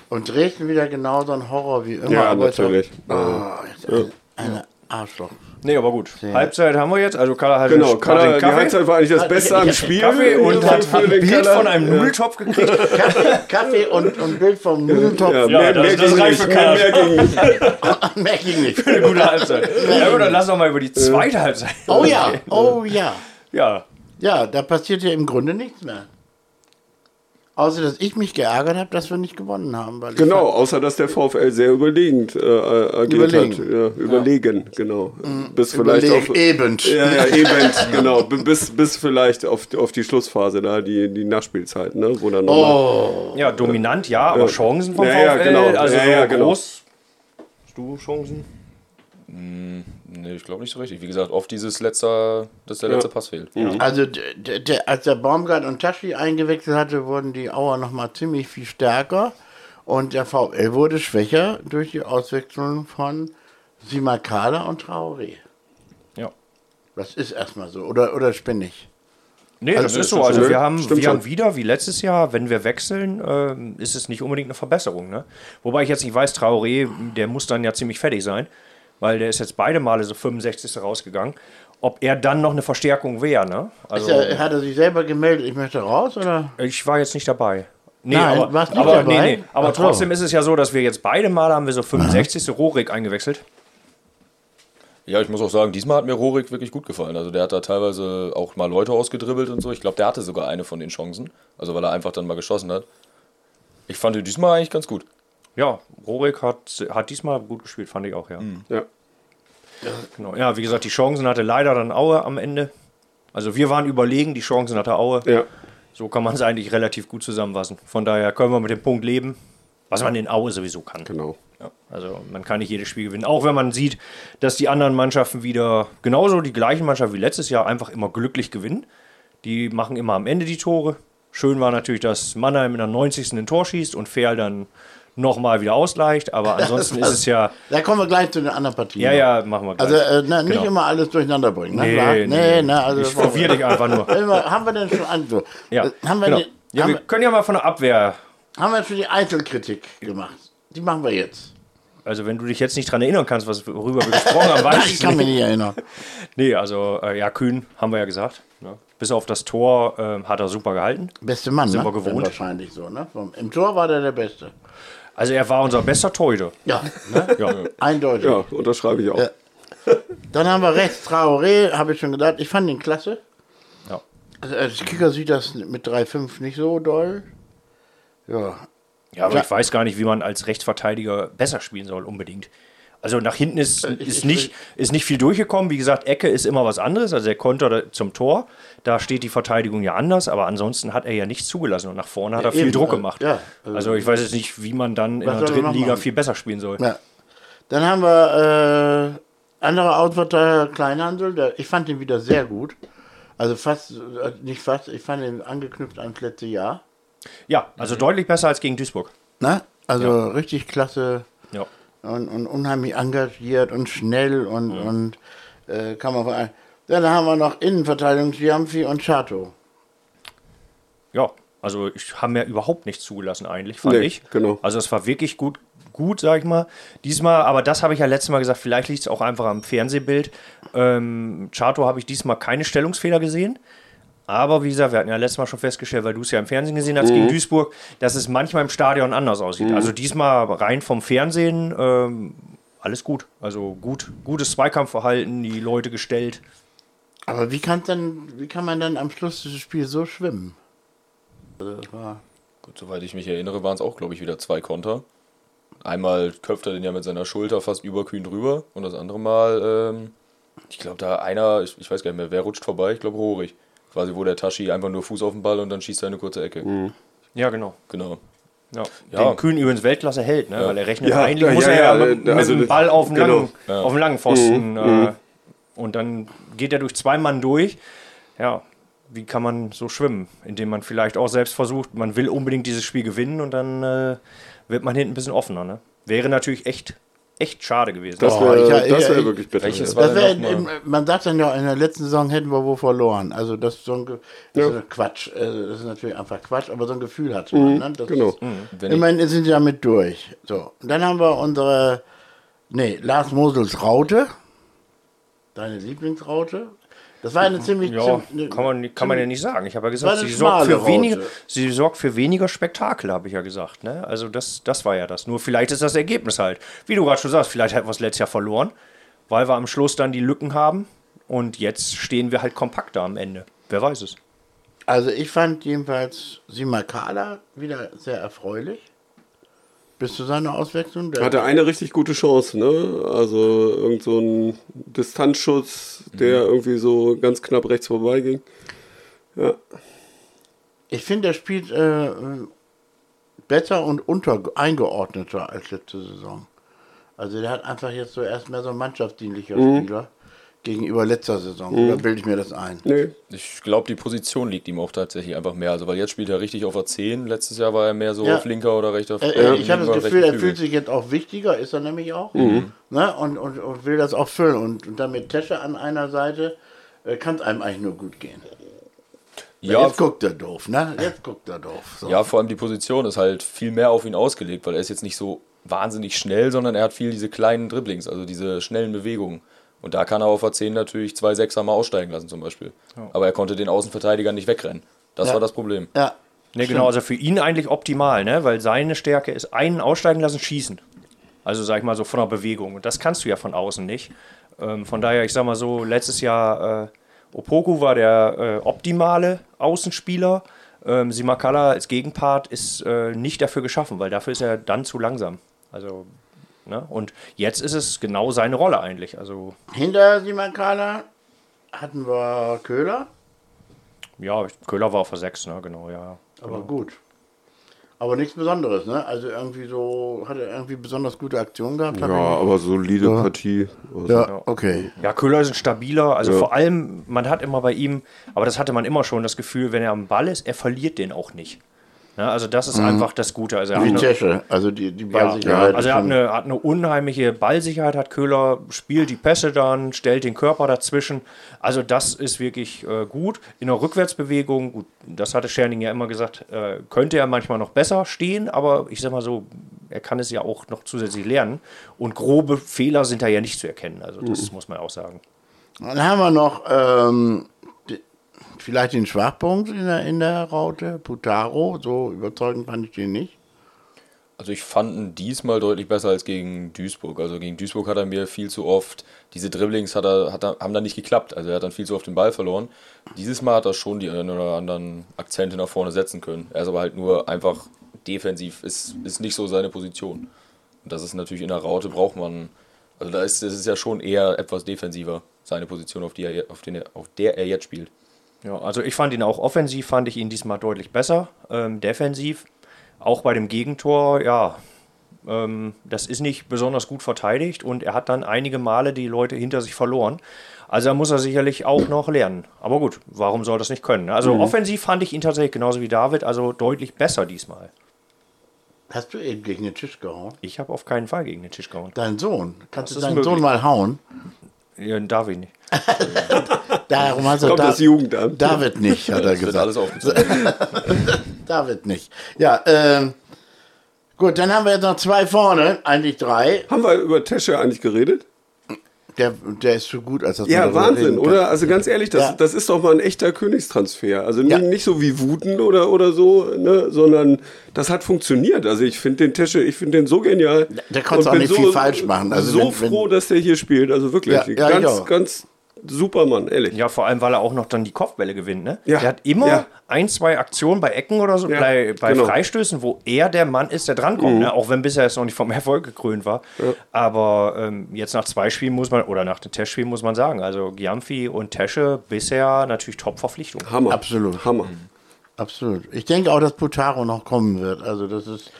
S2: Und Dresden wieder genauso ein Horror wie immer.
S3: Ja,
S2: aber ist
S3: natürlich.
S2: Oh, jetzt eine, eine Arschloch.
S1: Nee, aber gut. Halbzeit haben wir jetzt. Also Kalle hat
S3: Genau,
S1: hat den
S3: Kalle, die
S1: Kaffee,
S3: Halbzeit war eigentlich das
S2: Hat-
S3: Beste
S2: ich-
S3: am Spiel.
S1: Kaffee und
S3: Ja,
S1: hat
S3: für
S1: ein Bild
S3: Kalle.
S1: von einem Nudeltopf gekriegt. (laughs)
S2: Kaffee, Kaffee und, und Bild vom Nudeltopf.
S3: Ja,
S1: Ja,
S3: mehr,
S1: das-
S3: mehr
S1: das
S3: ging
S1: reicht
S3: nicht.
S1: für Kalle.
S3: Mehr ging nicht. (laughs)
S2: Mehr ging nicht.
S1: Eine gute Halbzeit. Ja gut, dann lass doch mal über die zweite Halbzeit.
S2: Oh ja, oh ja.
S1: Ja.
S2: Ja, da passiert ja im Grunde nichts mehr. Außer, dass ich mich geärgert habe, dass wir nicht gewonnen haben. Weil ich
S3: Genau, außer dass der VfL sehr überlegend äh, äh, agiert
S2: Überlegen.
S3: hat. Ja, überlegen, genau. Bis
S2: fand,
S3: vielleicht auf,
S2: eben.
S3: Ja, ja, eben, (laughs) genau. Bis, bis vielleicht auf, auf die Schlussphase da, die, die Nachspielzeit, ne? Wo dann.
S2: Oh,
S1: ja, dominant, ja, aber Chancen vom
S3: Ja,
S1: VfL,
S3: ja, genau.
S1: also
S3: Ja,
S1: so
S3: ja, genau.
S1: groß. Hast du Chancen?
S4: Nee, ich glaube nicht so richtig. Wie gesagt, oft dieses letzter, dass der letzte Pass fehlt.
S2: also d- d- der, als der Baumgart und Taschi eingewechselt hatte, wurden die Auer noch mal ziemlich viel stärker. Und der VfL wurde schwächer durch die Auswechslung von Simakala und Traoré.
S1: Ja.
S2: Das ist erstmal so. Oder, oder spinne ich?
S1: Nee,
S2: Also
S1: das
S2: das
S1: ist so. Also wir haben,
S3: stimmt
S1: wir haben wieder, wie letztes Jahr, wenn wir wechseln, ähm, ist es nicht unbedingt eine Verbesserung. Ne? Wobei ich jetzt nicht weiß, Traoré, der muss dann ja ziemlich fertig sein, weil der ist jetzt beide Male so 65. rausgegangen. Ob er dann noch eine Verstärkung wäre, ne? Also,
S2: er, hat er sich selber gemeldet, ich möchte raus? Oder?
S1: ich war jetzt nicht dabei. Nee,
S2: Nein,
S1: aber,
S2: warst nicht
S1: aber,
S2: dabei?
S1: Nee, nee. aber
S2: so.
S1: trotzdem ist es ja so, dass wir jetzt beide Male haben wir so 65. Rohrig eingewechselt.
S4: Ja, ich muss auch sagen, diesmal hat mir Rorik wirklich gut gefallen. Also der hat da teilweise auch mal Leute ausgedribbelt und so. Ich glaube, der hatte sogar eine von den Chancen. Also weil er einfach dann mal geschossen hat. Ich fand ihn diesmal eigentlich ganz gut.
S1: Ja, Rohrig hat, hat diesmal gut gespielt, fand ich auch, ja.
S3: Ja.
S1: Genau. Ja, wie gesagt, die Chancen hatte leider dann Aue am Ende. Also wir waren überlegen, die Chancen hatte Aue.
S3: Ja.
S1: So kann man es eigentlich relativ gut zusammenfassen. Von daher können wir mit dem Punkt leben, was man in Aue sowieso kann.
S3: Genau.
S1: Ja, also man kann nicht jedes Spiel gewinnen. Auch wenn man sieht, dass die anderen Mannschaften wieder genauso die gleichen Mannschaften wie letztes Jahr einfach immer glücklich gewinnen. Die machen immer am Ende die Tore. Schön war natürlich, dass Mannheim in der 90. ein Tor schießt und Ferl dann nochmal wieder ausgleicht. Aber (laughs) ansonsten ist es ja.
S2: Da kommen wir gleich zu den anderen Partien.
S1: Ja, ja, machen wir gleich.
S2: Also äh, na, nicht
S1: Genau.
S2: immer alles durcheinander bringen. Ne?
S1: Nee, nee,
S2: nee,
S1: nee.
S2: ne, also
S1: ich verwirre dich einfach nur. (laughs)
S2: Haben wir denn schon an, so,
S1: Ja,
S2: äh, haben, wir
S1: genau.
S2: die,
S1: ja,
S2: haben,
S1: wir können ja mal von der Abwehr.
S2: haben wir schon die Einzelkritik gemacht? Die machen wir jetzt.
S1: Also, wenn du dich jetzt nicht dran erinnern kannst, was, worüber wir gesprochen haben, (laughs) weiß
S2: Ich
S1: ich
S2: kann mich
S1: nicht.
S2: erinnern.
S1: Nee, also, äh, ja, Kühn haben wir ja gesagt. Ne? Bis auf das Tor ähm, hat er super gehalten.
S2: Beste Mann,
S1: Sind
S2: ne?
S1: wir gewohnt.
S2: Wahrscheinlich so, ne? Im Tor war der der Beste.
S1: Also, er war unser bester Torhüter.
S2: Ja, ne?
S1: Ja. (laughs)
S2: eindeutig.
S3: Ja, unterschreibe ich auch.
S2: Ja. Dann haben wir rechts Traoré, habe ich schon gesagt. Ich fand ihn klasse.
S1: Ja.
S2: Also als Kicker sieht das mit 3,5 nicht so doll. Ja,
S1: Ja, aber
S2: Ja.
S1: ich weiß gar nicht, wie man als Rechtsverteidiger besser spielen soll, unbedingt. Also nach hinten ist,
S2: Äh,
S1: ist,
S2: ich-
S1: nicht, ist nicht viel durchgekommen. Wie gesagt, Ecke ist immer was anderes. Also der Konter zum Tor, da steht die Verteidigung ja anders, aber ansonsten hat er ja nichts zugelassen und nach vorne hat er viel
S2: eben,
S1: Druck
S2: äh,
S1: gemacht.
S2: ja,
S1: also ich weiß jetzt nicht, wie man dann in der
S2: er
S1: dritten Liga viel besser spielen soll.
S2: Ja. Dann haben wir äh, andere Ausverteidiger, Kleinhandel. Der, ich fand ihn wieder sehr gut. Also fast, nicht fast, ich fand ihn angeknüpft ans letzte Jahr.
S1: Ja, also
S2: Mhm.
S1: deutlich besser als gegen Duisburg.
S2: Ne? Also richtig klasse
S1: Ja.
S2: Und, und unheimlich engagiert und schnell und, und äh, kann man vor allem. Dann haben wir noch Innenverteidigung, Giamfi und Chato.
S1: Ja, also ich habe mir überhaupt nichts zugelassen eigentlich, fand
S3: Nee,
S1: ich.
S3: genau.
S1: Also es war wirklich gut, gut, sag ich mal. Diesmal, aber das habe ich ja letztes Mal gesagt, vielleicht liegt es auch einfach am Fernsehbild. Ähm, Chato habe ich diesmal keine Stellungsfehler gesehen. Aber wie gesagt, wir hatten ja letztes Mal schon festgestellt, weil du es ja im Fernsehen gesehen hast gegen Duisburg, dass es manchmal im Stadion anders aussieht. Also diesmal rein vom Fernsehen ähm, alles gut. Also gut, gutes Zweikampfverhalten, die Leute gestellt.
S2: Aber wie kann, denn, wie kann man dann am Schluss des Spiels so schwimmen? Also das war
S4: Gut, soweit ich mich erinnere, waren es auch, glaube ich, wieder zwei Konter. Einmal köpft er den ja mit seiner Schulter fast überkühn drüber und das andere Mal, ähm, ich glaube, da einer, ich, ich weiß gar nicht mehr, wer rutscht vorbei? Ich glaube, Rohrig. Quasi, wo der Tashi einfach nur Fuß auf den Ball und dann schießt er eine kurze Ecke.
S1: Ja, genau.
S4: Genau.
S1: Ja.
S4: Ja.
S1: Den Kühn übrigens Weltklasse hält, ne? weil er rechnet
S3: Ja,
S1: eigentlich,
S3: ja,
S1: muss
S3: ja,
S1: er ja,
S3: ja,
S1: mit,
S3: also
S1: mit dem Ball auf den
S3: genau.
S1: langen, auf den langen Pfosten. Äh, und dann geht er durch zwei Mann durch. Ja, wie kann man so schwimmen? Indem man vielleicht auch selbst versucht, man will unbedingt dieses Spiel gewinnen und dann äh, wird man hinten ein bisschen offener. Ne? Wäre natürlich echt, echt schade gewesen.
S3: Das wäre
S2: ich-
S3: das
S2: ich-
S3: wär wirklich bitter.
S4: welches
S3: ja.
S4: war-
S2: Das wär, im- man sagt dann ja, in der letzten Saison hätten wir wo verloren. Also das ist so ein, Ge- das
S3: Ja.
S2: ist ein Quatsch. Also Das ist natürlich einfach Quatsch, aber so ein Gefühl hat man. Ne?
S3: Genau.
S2: Ist,
S4: ich,
S2: immerhin sind sie damit durch. So. Und dann haben wir unsere, nee, Lars Mosels Raute. Deine Lieblingsraute. Das war eine ziemlich...
S1: Ja,
S2: ziem-
S1: kann man, kann man ja nicht sagen. Ich habe ja gesagt, sie sorgt, für weniger, sie sorgt für weniger Spektakel, habe ich ja gesagt. Ne? Also das, das war ja das. Nur vielleicht ist das Ergebnis halt. Wie du gerade schon sagst, vielleicht hätten wir es letztes Jahr verloren, weil wir am Schluss dann die Lücken haben. Und jetzt stehen wir halt kompakter am Ende. Wer weiß es.
S2: Also ich fand jedenfalls Simakala wieder sehr erfreulich. Bis zu seiner Auswechslung.
S3: Hatte eine richtig gute Chance, ne? Also irgend so ein Distanzschutz, der irgendwie so ganz knapp rechts vorbeiging. Ja.
S2: Ich finde, er spielt äh, besser und unter eingeordneter als letzte Saison. Also der hat einfach jetzt so erst mehr so ein mannschaftsdienlicher Spieler gegenüber letzter Saison. Oder bilde ich mir das ein?
S3: Nee.
S4: ich glaube, die Position liegt ihm auch tatsächlich einfach mehr. Also, weil jetzt spielt er richtig auf der 10. Letztes Jahr war er mehr so
S2: Ja.
S4: auf linker oder rechter
S2: Äh,
S4: äh,
S2: ich habe das Gefühl, er fühlt sich jetzt auch wichtiger, ist er nämlich auch. Ne? Und, und, und will das auch füllen. Und, und dann mit Tesche an einer Seite äh, kann es einem eigentlich nur gut gehen.
S4: Ja,
S2: Jetzt guckt er doof, ne? Jetzt guckt er doof. So.
S4: Ja, vor allem die Position ist halt viel mehr auf ihn ausgelegt, weil er ist jetzt nicht so wahnsinnig schnell, sondern er hat viel diese kleinen Dribblings, also diese schnellen Bewegungen. Und da kann er auf der 10 natürlich zwei Sechser mal aussteigen lassen zum Beispiel. Aber er konnte den Außenverteidiger nicht wegrennen. Das
S2: Ja.
S4: war das Problem.
S2: Ja.
S1: Ne, genau, also für ihn eigentlich optimal, ne? weil seine Stärke ist einen aussteigen lassen, schießen. Also sag ich mal so von der Bewegung. Und das kannst du ja von außen nicht. Ähm, von daher, ich sag mal so, letztes Jahr äh, Opoku war der äh, optimale Außenspieler. Ähm, Simakala als Gegenpart ist äh, nicht dafür geschaffen, weil dafür ist er dann zu langsam. Also, ne? Und jetzt ist es genau seine Rolle eigentlich. Also,
S2: Hinter Simakala hatten wir Köhler,
S1: ja, Köhler war auf der 6, ne? Genau, ja.
S2: aber gut. Aber nichts Besonderes, ne? Also irgendwie so, hat er irgendwie besonders gute Aktionen gehabt? hab
S3: Ja, aber solide Partie. Also,
S2: ja, okay.
S1: Ja, Köhler ist ein stabiler, also
S3: Ja.
S1: vor allem, man hat immer bei ihm, aber das hatte man immer schon das Gefühl, wenn er am Ball ist, er verliert den auch nicht. Ja, also das ist einfach das Gute. Also er
S2: Wie
S1: hat eine,
S2: Tesche, also die, die
S1: ja,
S2: Ballsicherheit.
S1: also
S2: ist
S1: er hat eine, hat eine unheimliche Ballsicherheit, hat Köhler, spielt die Pässe dann, stellt den Körper dazwischen. Also das ist wirklich äh, gut. In der Rückwärtsbewegung, gut, das hatte Scherning ja immer gesagt, äh, könnte er manchmal noch besser stehen, aber ich sag mal so, er kann es ja auch noch zusätzlich lernen. Und grobe Fehler sind da ja nicht zu erkennen. Also das muss man auch sagen.
S2: Dann haben wir noch ähm, vielleicht den Schwachpunkt in der, in der Raute, Putaro. So überzeugend fand ich den nicht.
S4: Also ich fand ihn diesmal deutlich besser als gegen Duisburg. Also gegen Duisburg hat er mir viel zu oft, diese Dribblings hat er, hat er, haben dann nicht geklappt. Also er hat dann viel zu oft den Ball verloren. Dieses Mal hat er schon die einen oder anderen Akzente nach vorne setzen können. Er ist aber halt nur einfach defensiv, ist, ist nicht so seine Position. Und das ist natürlich in der Raute braucht man, also da ist es ja schon eher etwas defensiver, seine Position, auf, die er, auf, den, auf der er jetzt spielt.
S1: Ja, also ich fand ihn auch offensiv, fand ich ihn diesmal deutlich besser. Ähm, defensiv, auch bei dem Gegentor, ja, ähm, das ist nicht besonders gut verteidigt und er hat dann einige Male die Leute hinter sich verloren. Also da muss er sicherlich auch noch lernen. Aber gut, warum soll das nicht können? ne? Also offensiv fand ich ihn tatsächlich genauso wie David, also deutlich besser diesmal.
S2: Hast du eben gegen den Tisch gehauen?
S1: Ich habe auf keinen Fall gegen den Tisch gehauen.
S2: Dein Sohn. Kannst
S1: Das
S2: du deinen Sohn
S1: möglich.
S2: mal hauen?
S1: Ja, darf ich nicht.
S2: Darum hast du
S3: Kommt
S2: da,
S3: das Jugendamt.
S2: David nicht, hat er
S4: Das
S2: gesagt.
S4: alles. (laughs)
S2: David nicht. Ja, ähm, gut, dann haben wir jetzt noch zwei vorne, eigentlich drei.
S3: Haben wir über Tesche eigentlich geredet?
S2: Der, der ist so gut, als dass
S3: Ja, Wahnsinn, oder? Also ganz ehrlich, das,
S2: Ja.
S3: das ist doch mal ein echter Königstransfer. Also nicht,
S2: Ja.
S3: nicht so wie Wuten oder, oder so, ne? sondern das hat funktioniert. Also ich finde den Tesche, ich finde den so genial.
S2: Der konnte auch nicht viel falsch machen. Also
S3: so
S2: wenn- wenn-
S3: froh, dass der hier spielt. Also wirklich,
S2: Ja,
S3: ganz, ganz super Mann, ehrlich.
S1: Ja, vor allem, weil er auch noch dann die Kopfbälle gewinnt. Ne?
S3: Ja.
S1: Der hat immer
S3: Ja.
S1: ein, zwei Aktionen bei Ecken oder so,
S3: Ja,
S1: bei, bei
S3: genau.
S1: Freistößen, wo er der Mann ist, der drankommt. Ne? Auch wenn bisher es noch nicht vom Erfolg gekrönt war. Aber ähm, jetzt nach zwei Spielen muss man, oder nach den Testspielen muss man sagen, also Giamfi und Tesche bisher natürlich Top-Verpflichtung.
S3: Hammer.
S2: Absolut.
S3: Hammer.
S2: Absolut. Ich denke auch, dass Putaro noch kommen wird. Also das ist,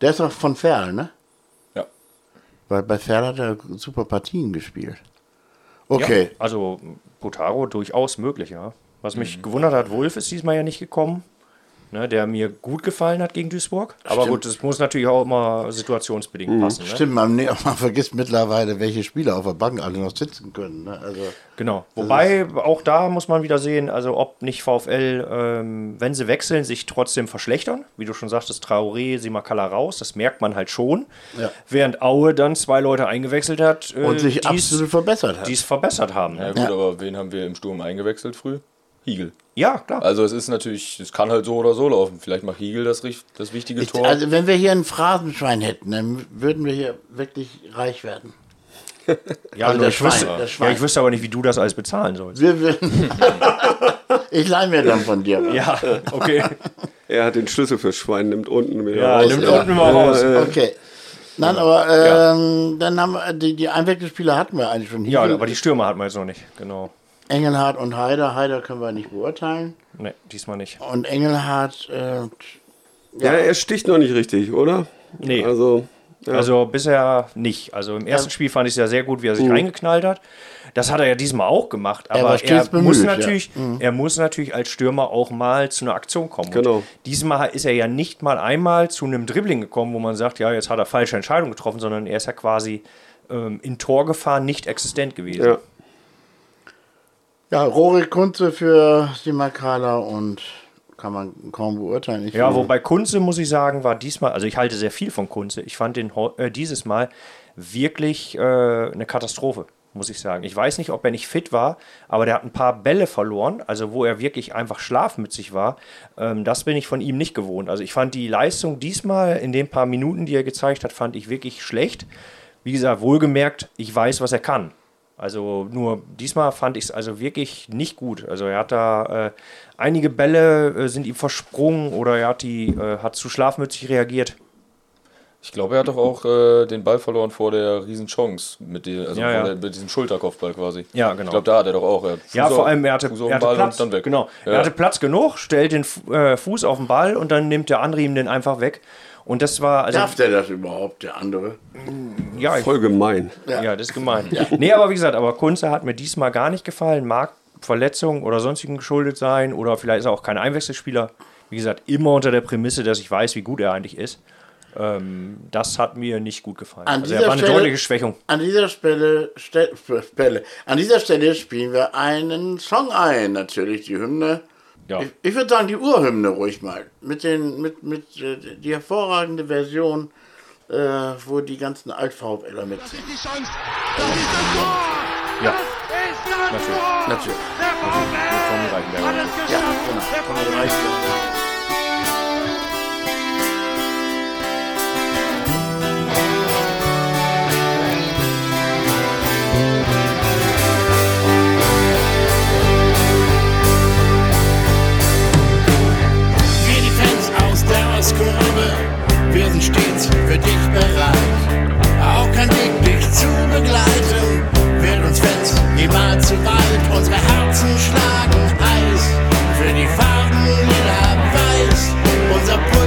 S2: der ist doch von Ferl, ne?
S4: Ja.
S2: Weil bei Ferl hat er super Partien gespielt. Okay.
S1: Ja, also Butaro durchaus möglich, ja. Was mich gewundert hat, Wolf ist diesmal ja nicht gekommen. Ne, der mir gut gefallen hat gegen Duisburg. Aber
S2: Stimmt.
S1: gut, das muss natürlich auch immer situationsbedingt passen. Ne?
S2: Stimmt, man, nee, (laughs) man vergisst mittlerweile, welche Spieler auf der Bank alle noch sitzen können. Ne? Also,
S1: Genau. Wobei auch da muss man wieder sehen, also ob nicht VfL, ähm, wenn sie wechseln, sich trotzdem verschlechtern. Wie du schon sagtest, Traoré, Simakala raus, das merkt man halt schon.
S2: Ja.
S1: Während Aue dann zwei Leute eingewechselt hat, äh,
S2: und sich
S1: die's-
S2: absolut verbessert hat.
S1: die es verbessert haben.
S4: Ja gut, aber wen haben wir im Sturm eingewechselt früh? Hiegel.
S1: Ja, klar.
S4: Also es ist natürlich, es kann halt so oder so laufen. Vielleicht macht Hiegel das, das wichtige
S2: Ich,
S4: Tor.
S2: also wenn wir hier ein Phrasenschwein hätten, dann würden wir hier wirklich reich werden. (laughs)
S1: ja,
S2: also der
S1: ich, wüsste,
S2: Schwein, der
S1: ja, ich wüsste aber nicht, wie du das alles bezahlen sollst.
S2: Wir würden (laughs) ich leih mir dann von dir. was.
S1: Ja, okay. (laughs)
S3: Er hat den Schlüssel fürs Schwein, nimmt unten wieder
S1: Ja,
S3: raus.
S1: nimmt
S2: ja.
S1: unten mal raus.
S2: Okay. Nein, aber ähm, dann haben wir die, die Einwechselspieler hatten wir eigentlich schon
S1: Ja,
S2: hier.
S1: aber die Stürmer hat man jetzt noch nicht. Genau.
S2: Engelhardt und Haider. Haider können wir nicht beurteilen.
S1: Ne, diesmal nicht.
S2: Und Engelhardt, äh,
S3: Ja, er sticht noch nicht richtig, oder?
S1: Nee.
S3: Also, ja.
S1: Also bisher nicht. Also im ersten Spiel fand ich es ja sehr gut, wie er sich reingeknallt hat. Das hat er ja diesmal auch gemacht. Aber er,
S2: stets bemüht,
S1: muss
S2: ja.
S1: natürlich, er muss natürlich als Stürmer auch mal zu einer Aktion kommen.
S3: Genau.
S1: Und diesmal ist er ja nicht mal einmal zu einem Dribbling gekommen, wo man sagt, ja, jetzt hat er falsche Entscheidung getroffen, sondern er ist ja quasi ähm, in Torgefahr nicht existent gewesen.
S3: ja.
S2: Ja, Rorik Kunze für Simakala und kann man kaum beurteilen. Ich
S1: Ja, wobei Kunze, muss ich sagen, war diesmal, also ich halte sehr viel von Kunze. Ich fand den äh, dieses Mal wirklich äh, eine Katastrophe, muss ich sagen. Ich weiß nicht, ob er nicht fit war, aber der hat ein paar Bälle verloren, also wo er wirklich einfach schlafmützig war. Ähm, das bin ich von ihm nicht gewohnt. Also ich fand die Leistung diesmal in den paar Minuten, die er gezeigt hat, fand ich wirklich schlecht. Wie gesagt, wohlgemerkt, ich weiß, was er kann. Also nur diesmal fand ich es also wirklich nicht gut. Also er hat da äh, einige Bälle äh, sind ihm versprungen oder er hat die äh, hat zu schlafmützig reagiert.
S4: ich glaube, er hat doch auch äh, den Ball verloren vor der Riesenchance. Mit, der, also
S1: Ja, ja.
S4: Der, mit diesem Schulterkopfball quasi.
S1: Ja, genau.
S4: Ich glaube, da hat er doch auch. Er
S1: Ja, vor
S4: auf-
S1: allem er hatte, er
S4: den
S1: hatte
S4: Ball
S1: Platz.
S4: und dann weg.
S1: Genau.
S4: Ja.
S1: Er hatte Platz genug, stellt den äh, Fuß auf den Ball und dann nimmt der andere ihm den einfach weg. Und das war also
S2: Darf der das überhaupt, der andere?
S1: ja, ich,
S3: Voll gemein.
S1: Ja, das ist gemein. Nee, aber wie gesagt, aber Kunze hat mir diesmal gar nicht gefallen. Mag Verletzungen oder sonstigen geschuldet sein oder vielleicht ist er auch kein Einwechselspieler. Wie gesagt, immer unter der Prämisse, dass ich weiß, wie gut er eigentlich ist. Ähm, das hat mir nicht gut gefallen.
S2: An
S1: also er war eine
S2: Stelle-
S1: deutliche Schwächung.
S2: An dieser Stelle, Ste- Stelle, an dieser Stelle spielen wir einen Song ein, natürlich die Hymne.
S1: Ja.
S2: Ich, ich würde sagen, die Urhymne ruhig mal. Mit den, mit, mit, äh, die hervorragende Version, äh, wo die ganzen Alt-VfLer mitsingen.
S5: die Chance. Das ist das Tor.
S1: Ja.
S5: Das ist das
S1: Natürlich.
S5: Tor.
S2: Natürlich.
S5: Der VfL
S1: Tommy Reichenberger.
S5: hat es
S2: Ja,
S5: geschafft.
S2: genau.
S5: Der VfL.
S6: Wir sind stets für dich bereit. Auch kein Weg, dich zu begleiten, wird uns Fans niemals zu weit. Unsere Herzen schlagen heiß für die Farben jeder Welt.
S2: wir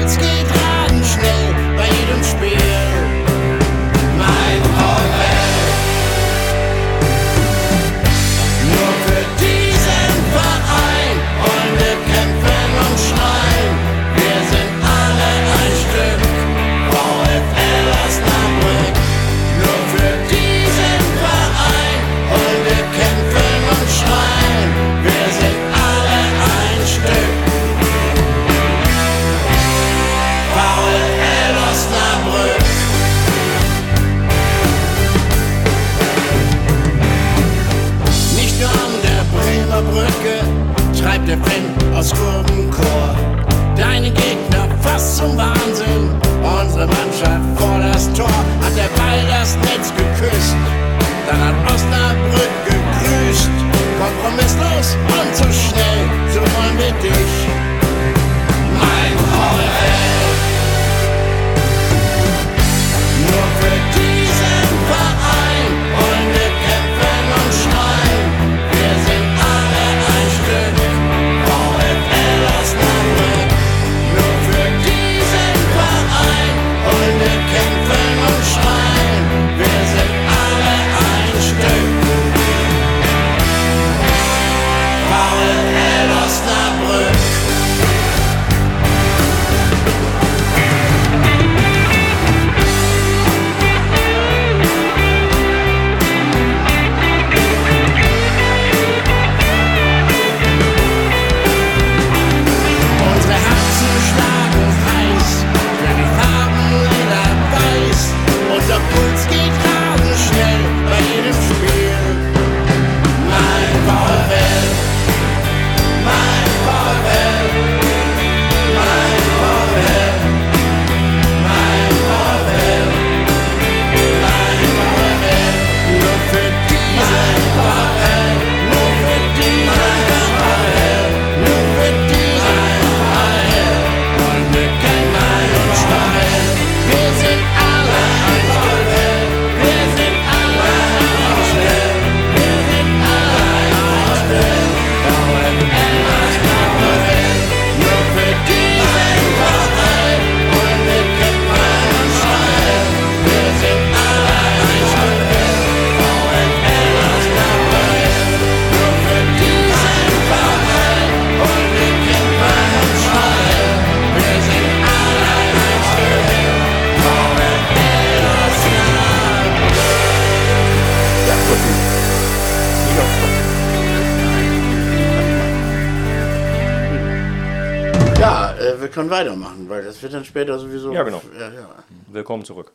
S2: wird dann später sowieso.
S1: Ja, genau.
S2: Ja, ja.
S1: Willkommen zurück.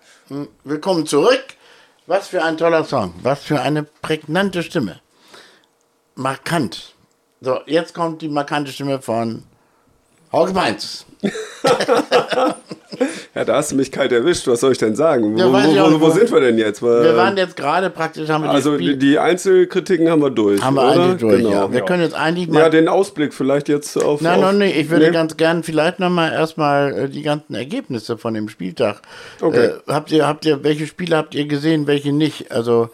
S2: Willkommen zurück. Was für ein toller Song. Was für eine prägnante Stimme. Markant. So, jetzt kommt die markante Stimme von Hauke Mainz. (laughs)
S3: Ja, da hast du mich kalt erwischt. Was soll ich denn sagen? Wo,
S2: Ja,
S3: wo, wo,
S2: wo-
S3: sind wir denn jetzt?
S2: Wir waren jetzt gerade praktisch, haben wir
S3: also
S2: die, Spiel,
S3: die, Einzelkritiken haben wir durch.
S2: haben wir
S3: oder?
S2: eigentlich durch.
S3: Genau.
S2: Ja. Wir können jetzt eigentlich mal.
S3: Ja, den Ausblick vielleicht jetzt auf.
S2: Nein,
S3: auf,
S2: noch nicht. Ich würde
S3: Nee?
S2: ganz gern vielleicht noch mal erstmal äh, die ganzen Ergebnisse von dem Spieltag.
S3: Okay.
S2: Äh, habt ihr, habt ihr, welche Spiele habt ihr gesehen, welche nicht? Also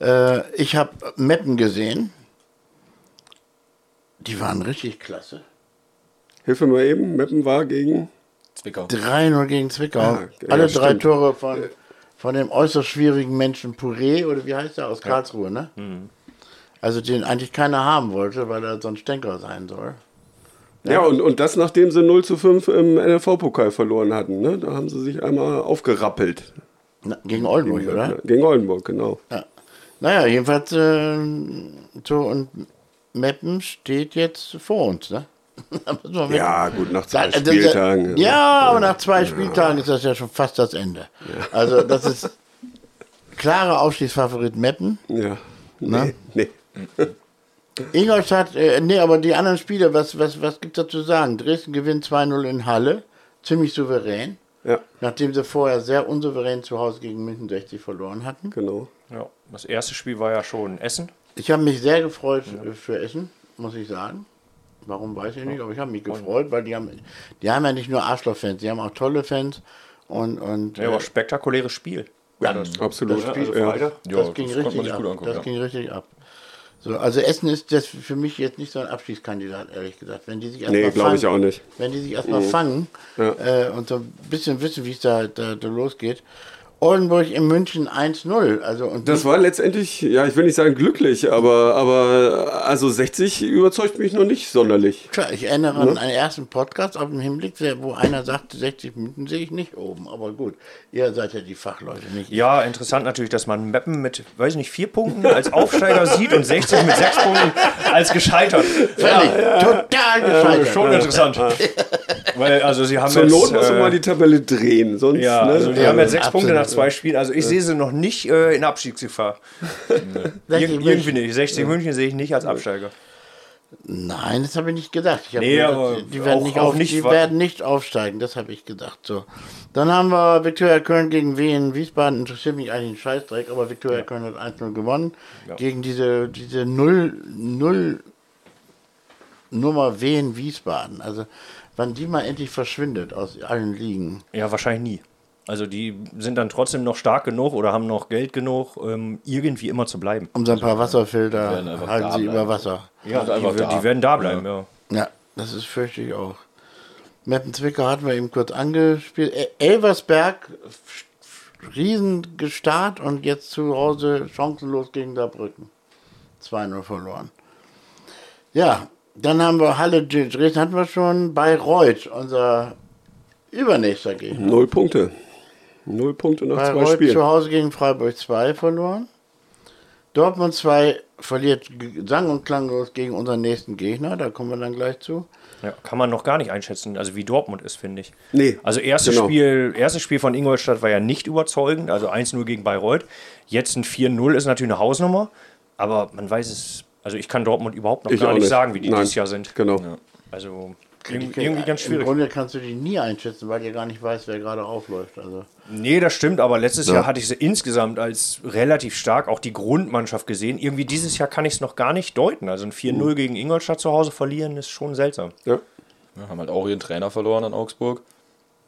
S2: äh, ich habe Meppen gesehen. Die waren richtig klasse.
S3: Hilf mir mal eben. Meppen war gegen.
S4: Zwickau.
S2: 3-0 gegen Zwickau.
S3: Ja,
S2: Alle drei
S3: stimmt.
S2: Tore von, von dem äußerst schwierigen Menschen Puré, oder wie heißt er, aus Karlsruhe, ne?
S3: Mhm.
S2: Also den eigentlich keiner haben wollte, weil er so ein Stänker sein soll.
S3: Ja, und, und das nachdem sie 0 zu 5 im NLV-Pokal verloren hatten. Ne? Da haben sie sich einmal aufgerappelt.
S2: Na, gegen Oldenburg, oder?
S3: Gegen Oldenburg, genau.
S2: Ja. Naja, jedenfalls, äh, so und Meppen steht jetzt vor uns, ne? (laughs)
S3: Ja, gut, nach zwei
S2: Da- das ist ja-
S3: Spieltagen.
S2: Ja, aber nach zwei Spieltagen ist das ja schon fast das Ende. Also, das ist klarer Aufstiegsfavorit Meppen.
S3: Ja.
S2: Na?
S3: Nee, nee. (laughs)
S2: Ingolstadt, äh, nee, aber die anderen Spiele, was, was, was gibt es da zu sagen? Dresden gewinnt 2-0 in Halle, ziemlich souverän,
S3: Ja,
S2: nachdem sie vorher sehr unsouverän zu Hause gegen München 60 verloren hatten.
S3: genau.
S1: Ja, das erste Spiel war ja schon Essen.
S2: Ich habe mich sehr gefreut äh, für Essen, muss ich sagen. Warum weiß ich nicht, aber ich habe mich gefreut, weil die haben, die haben ja nicht nur Arschloch-Fans, die haben auch tolle Fans und, und
S1: Ja,
S2: äh,
S1: aber spektakuläres Spiel.
S2: ja,
S3: Absolut.
S2: Das Spiel-
S1: Also
S3: ja.
S4: Ja,
S2: das ging
S4: das
S2: richtig
S4: angucken,
S2: das
S4: ja.
S2: ging richtig ab. So, also Essen ist das für mich jetzt nicht so ein Abschiedskandidat, ehrlich gesagt. Wenn die sich erst
S3: Nee, glaube ich
S2: fangen-
S3: auch nicht.
S2: Wenn die sich erstmal fangen
S3: Ja.
S2: äh, und so ein bisschen wissen, wie es da, da, da losgeht. Oldenburg in München 1-0. Also und
S3: Das war letztendlich, ja, ich will nicht sagen glücklich, aber, aber also 60 überzeugt mich noch nicht sonderlich.
S2: Klar, ich erinnere an einen ersten Podcast auf dem Hinblick, wo einer sagte, 60 Minuten sehe ich nicht oben. Aber gut, ihr seid ja die Fachleute, nicht ich.
S1: Ja, interessant natürlich, dass man Meppen mit, weiß ich nicht, vier Punkten als Aufsteiger sieht und 60 mit sechs Punkten als gescheitert.
S2: Völlig, total gescheitert.
S1: Schon interessant. Weil, also sie haben
S3: Zur
S1: jetzt,
S3: Not muss man
S1: äh,
S3: mal die Tabelle drehen, sonst.
S1: ja,
S3: ne?
S1: also die haben jetzt sechs
S2: absolut.
S1: Punkte nach zwei Spielen. Also ich sehe sie noch nicht äh, in Abstiegsgefahr.
S2: 60
S1: Ir irgendwie nicht. 60 München sehe ich nicht als Absteiger.
S2: Nein, das habe ich nicht gedacht. Ich
S1: Nee,
S2: gedacht,
S1: aber
S2: die, werden
S1: auch-
S2: nicht
S1: auch
S2: auf,
S1: nicht
S2: die werden nicht aufsteigen, das habe ich gedacht. So. Dann haben wir Viktoria Köln gegen Wien. Wiesbaden interessiert mich eigentlich ein Scheißdreck, aber Viktoria Köln hat 1-0 gewonnen. Gegen diese, diese 0, 0 Nummer Wien Wiesbaden. Also, wann die mal endlich verschwindet aus allen Ligen.
S1: Ja, wahrscheinlich nie. Also die sind dann trotzdem noch stark genug oder haben noch Geld genug, ähm, irgendwie immer zu bleiben.
S2: Um so ein paar Wasserfilter
S4: werden einfach
S2: halten
S4: da
S2: sie
S4: bleiben.
S2: über Wasser.
S1: Ja, die,
S4: einfach
S1: die,
S4: da.
S1: werden da bleiben, ja.
S2: Ja, das ist fürchte ich auch. Meppen-Zwickau hatten wir eben kurz angespielt. E- Elversberg, f- Riesengestart und jetzt zu Hause chancenlos gegen Saarbrücken. 2-0 verloren. Ja, dann haben wir Halle Dresden hatten wir schon. Bayreuth, unser übernächster Gegner.
S3: Null Punkte. Null Punkte nach zwei
S2: Bayreuth zu
S3: Spielen.
S2: Hause gegen Freiburg 2 verloren. Dortmund 2 verliert sang- und klanglos gegen unseren nächsten Gegner. Da kommen wir dann gleich zu.
S1: ja. Kann man noch gar nicht einschätzen, also wie Dortmund ist, finde ich.
S3: Nee,
S1: Also erstes
S3: genau.
S1: Spiel, erstes Spiel von Ingolstadt war ja nicht überzeugend, also 1-0 gegen Bayreuth. Jetzt ein 4-0 ist natürlich eine Hausnummer, aber man weiß es, also ich kann Dortmund überhaupt noch
S3: Ich
S1: gar nicht
S3: nicht.
S1: sagen, wie die
S3: Nein.
S1: dieses Jahr sind.
S3: Genau.
S1: Also
S2: Ich
S1: irgendwie, irgendwie ganz
S2: Im
S1: schwierig.
S2: Grunde kannst du die nie einschätzen, weil ihr gar nicht weißt, wer gerade aufläuft. Also
S1: Nee, das stimmt, aber letztes Jahr hatte ich sie insgesamt als relativ stark, auch die Grundmannschaft gesehen. Irgendwie dieses Jahr kann ich es noch gar nicht deuten. Also ein 4-0 gegen Ingolstadt zu Hause verlieren ist schon seltsam.
S3: Ja.
S4: Ja, haben halt auch ihren Trainer verloren an Augsburg.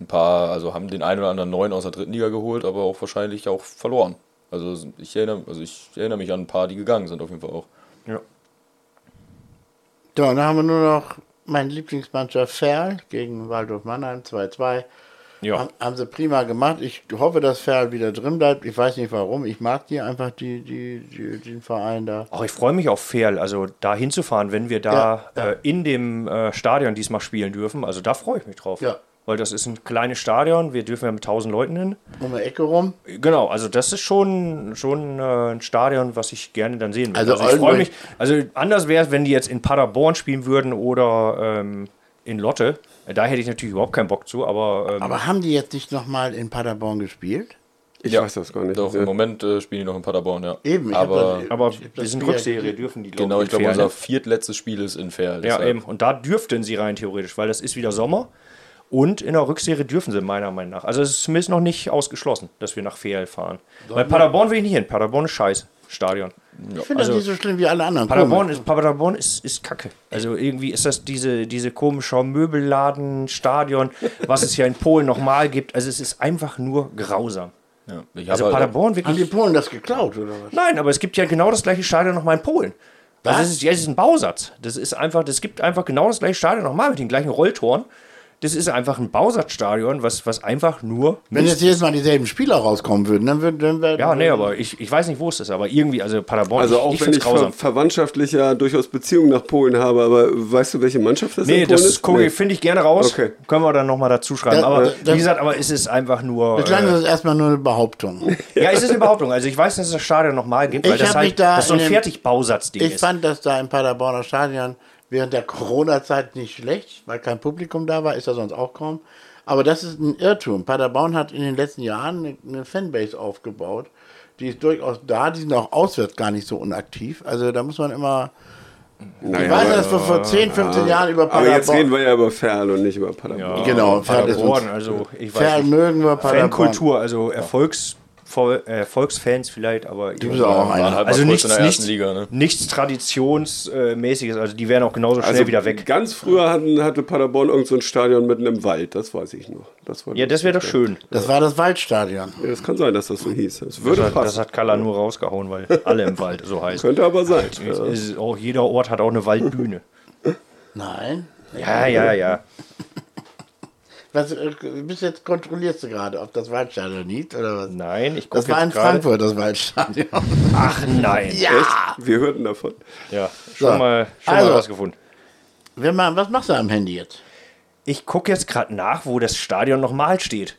S4: Ein paar, also haben den einen oder anderen neuen aus der dritten Liga geholt, aber auch wahrscheinlich auch verloren. Also ich erinnere, also ich erinnere mich an ein paar, die gegangen sind auf jeden Fall auch.
S1: Ja.
S2: So, dann haben wir nur noch mein Lieblingsmannschaft Ferl gegen Waldorf Mannheim 2-2.
S1: Ja.
S2: Haben, haben sie prima gemacht. Ich hoffe, dass Ferl wieder drin bleibt. Ich weiß nicht warum. Ich mag die einfach, die, die, die, den Verein da.
S1: Auch ich freue mich auf Ferl, also da hinzufahren, wenn wir da
S2: Ja, ja.
S1: Äh, in dem äh, Stadion diesmal spielen dürfen. Also da freue ich mich drauf.
S2: Ja.
S1: Weil das ist ein kleines Stadion, wir dürfen ja mit 1000 Leuten hin.
S2: Um die Ecke rum.
S1: Genau, also das ist schon, schon äh, ein Stadion, was ich gerne dann sehen würde.
S2: Also
S1: Also, ich freue mich, also anders wäre es, wenn die jetzt in Paderborn spielen würden oder ähm, in Lotte. Da hätte ich natürlich überhaupt keinen Bock zu, aber, ähm,
S2: Aber haben die jetzt nicht nochmal in Paderborn gespielt?
S3: Ich
S4: Ja.
S3: weiß das gar nicht.
S4: Doch, im Moment äh, spielen die noch in Paderborn, ja.
S2: Eben,
S4: aber
S2: das-
S1: aber wir sind Rückserie, dürfen die glaub
S4: genau, ich glaube,
S1: in
S4: unser viertletztes Spiel ist in Fair.
S1: Ja,
S4: deshalb-
S1: eben. Und da dürften sie rein theoretisch, weil das ist wieder Sommer. Und in der Rückserie dürfen sie meiner Meinung nach. Also es ist zumindest noch nicht ausgeschlossen, dass wir nach Fair fahren. Weil Paderborn will ich nicht hin. Paderborn ist scheiße. Stadion.
S2: Ich finde
S1: Also-
S2: das nicht so schlimm wie alle anderen.
S1: Paderborn ist, Paderborn ist, ist kacke. Also irgendwie ist das diese, diese komische Möbelladen, Stadion, was es ja in Polen nochmal gibt. Also es ist einfach nur grausam.
S4: ja.
S1: Also
S4: halt-
S1: Paderborn
S2: Haben
S1: wirklich.
S2: die Polen das geklaut, oder was?
S1: Nein, aber es gibt ja genau das gleiche Stadion nochmal in Polen.
S2: Was?
S1: Also es ist, ja, es ist ein Bausatz. Das ist einfach, das gibt einfach genau das gleiche Stadion nochmal mit den gleichen Rolltoren. Das ist einfach ein Bausatzstadion, was, was einfach nur.
S2: Wenn jetzt jedes Mal dieselben Spieler rauskommen würden, dann würden dann wär,
S1: Ja, nee, aber ich, ich weiß nicht, wo es ist, aber irgendwie, also Paderborn,
S3: Also
S1: ich,
S3: auch
S1: ich
S3: wenn
S1: find's
S3: ich ver
S1: grausam.
S3: verwandtschaftlich ja durchaus Beziehungen nach Polen habe, aber weißt du, welche Mannschaft das
S1: Nee,
S3: in Polen
S1: das
S3: ist?
S1: gucke ich- finde ich gerne raus.
S3: Okay.
S1: Können wir dann nochmal dazu schreiben.
S2: Da-
S1: aber
S2: da- da-
S1: wie gesagt, aber es ist einfach nur.
S2: Bislang
S1: Äh,
S2: ist erstmal nur eine Behauptung. (laughs)
S1: ja, es ist eine Behauptung. Also ich weiß, dass es das Stadion nochmal gibt, weil
S2: Ich
S1: das halt
S2: da
S1: das so ein
S2: in dem-
S1: Fertigbausatzding
S2: Ich
S1: ist.
S2: fand das da im Paderborner Stadion während der Corona-Zeit nicht schlecht, weil kein Publikum da war, ist ja sonst auch kaum. Aber das ist ein Irrtum. Paderborn hat in den letzten Jahren eine, Fanbase aufgebaut. Die ist durchaus da, die sind auch auswärts gar nicht so unaktiv. Also da muss man immer.
S3: Naja,
S2: ich weiß, dass wir vor 10, 15 Jahren über
S3: aber jetzt reden
S2: Paderborn.
S3: wir ja über Ferl und nicht über Paderborn.
S2: Genau, Pferd ist
S1: Paderborn,
S2: uns-
S1: also ich weiß
S2: Ferl
S1: nicht.
S2: mögen wir Paderborn.
S1: Fankultur, also Erfolgs, Vol- äh, Erfolgsfans vielleicht, aber
S2: Du bist auch einer.
S4: halt
S1: also nichts,
S4: in der ersten
S1: nichts,
S4: Liga, ne?
S1: nichts Traditionsmäßiges, also die wären auch genauso schnell
S3: Also
S1: wieder weg.
S3: Ganz früher hatten, hatte Paderborn irgend so ein Stadion mitten im Wald, das weiß ich noch. Das war
S1: Ja, das wäre doch schön.
S2: Das war das Waldstadion.
S3: Ja, das kann sein, dass das so hieß. Das würde
S1: Das hat, das hat Kalla nur rausgehauen, weil (laughs) alle im Wald so heißt.
S3: Könnte aber sein.
S1: Es ist auch, jeder Ort hat auch eine Waldbühne.
S2: Nein.
S1: Ja, ja, ja.
S2: Was, äh, bist jetzt kontrollierst du gerade, ob das Waldstadion liegt oder was?
S1: Nein, ich gucke
S2: Das war in
S1: gerade.
S2: Frankfurt, das Waldstadion. (laughs)
S1: Ach nein.
S2: Ja!
S3: Wir hörten davon.
S1: Ja, schon
S2: So.
S1: mal, schon
S2: Also.
S1: mal rausgefunden.
S2: Wer mal, was machst du am Handy jetzt?
S1: Ich gucke jetzt gerade nach, wo das Stadion nochmal steht.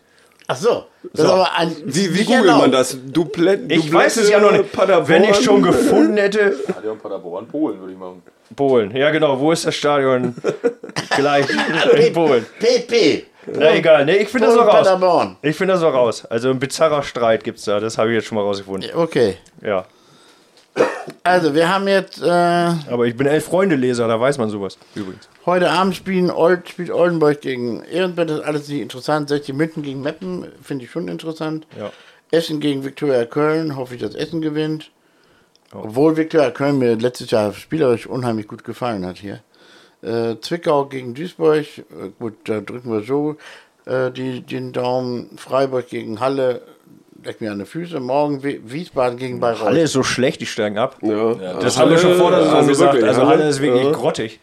S2: Ach so, das ist aber ein.
S3: Wie, wie googelt man das? Duplett,
S1: Ich weiß es ja noch nicht.
S3: Paderborn.
S1: Wenn ich schon gefunden hätte.
S4: Stadion Paderborn, Polen würde ich machen.
S1: Polen. Ja, genau. Wo ist das Stadion? (laughs) Gleich in Polen.
S2: PP.
S1: Na egal. Nee, ich finde das noch raus. Ich finde das noch raus. Also ein bizarrer Streit gibt es da. Das habe ich jetzt schon mal rausgefunden.
S2: Okay.
S1: Ja.
S2: Also, wir haben jetzt äh,
S1: Aber ich bin Elf-Freunde-Leser, da weiß man sowas. Übrigens.
S2: heute Abend spielen Old, spielt Oldenburg gegen Ehrenbett. Das ist alles nicht interessant. 60 München gegen Meppen finde ich schon interessant.
S1: Ja.
S2: Essen gegen Viktoria Köln. Hoffe ich, dass Essen gewinnt. Obwohl Viktoria Köln mir letztes Jahr spielerisch unheimlich gut gefallen hat hier. Äh, Zwickau gegen Duisburg. Äh, gut, da drücken wir so äh, die, den Daumen. Freiburg gegen Halle. Leck mir an die Füße. Morgen Wi- Wiesbaden gegen Bayreuth.
S1: Halle ist so schlecht, die steigen ab.
S3: Ja.
S1: Das haben wir schon vor der Saison
S3: also
S1: gesagt.
S3: wirklich,
S1: also
S3: Halle-
S1: Halle ist wirklich
S3: Ja.
S1: grottig.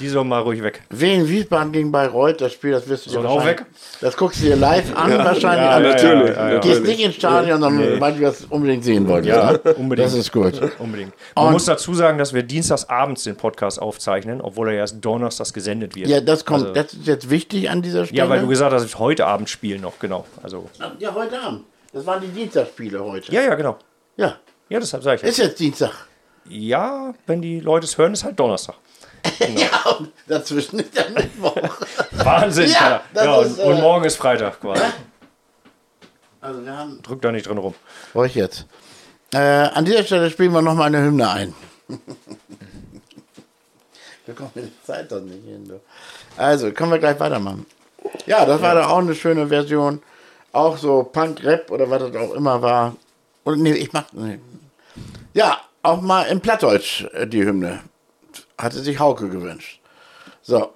S1: Die sollen mal ruhig weg.
S2: Wen Wiesbaden gegen Bayreuth, das Spiel, das wirst du
S1: auch weg?
S2: Das guckst du dir live an wahrscheinlich.
S1: Ja, ja,
S3: natürlich.
S1: ja, ja, ja.
S2: Gehst nicht ins Stadion, sondern weil du das unbedingt sehen wolltest.
S1: Ja,
S2: ne?
S1: unbedingt.
S2: Das ist gut.
S1: Unbedingt. Man
S2: Und-
S1: muss dazu sagen, dass wir dienstags abends den Podcast aufzeichnen, obwohl er erst donnerstags gesendet wird.
S2: Ja, das kommt,
S1: Also-
S2: das ist jetzt wichtig an dieser Stelle.
S1: ja, weil du gesagt hast, dass heute Abend spielen noch, genau. Also,
S2: ja, heute Abend. Das waren die Dienstagsspiele heute.
S1: ja, ja, genau.
S2: Ja.
S1: Ja, deshalb sage ich ja.
S2: Ist jetzt Dienstag.
S1: Ja, wenn die Leute es hören, ist halt Donnerstag. (laughs)
S2: Ja, und dazwischen ist der Mittwoch. (laughs)
S1: Wahnsinn,
S2: Ja,
S1: ja,
S2: ist,
S1: und, und
S2: äh,
S1: morgen ist Freitag quasi.
S2: Also wir haben.
S1: Drück da nicht drin rum.
S2: Ruhig jetzt. Äh, an dieser Stelle spielen wir nochmal eine Hymne ein. (laughs) wir kommen mit der Zeit doch nicht hin. Du. Also, können wir gleich weitermachen. Ja, das war doch auch eine schöne Version. Auch so Punk-Rap oder was das auch immer war. Und nee, ich mach. Nee. Ja, auch mal in Plattdeutsch äh, die Hymne. Hatte sich Hauke gewünscht. So.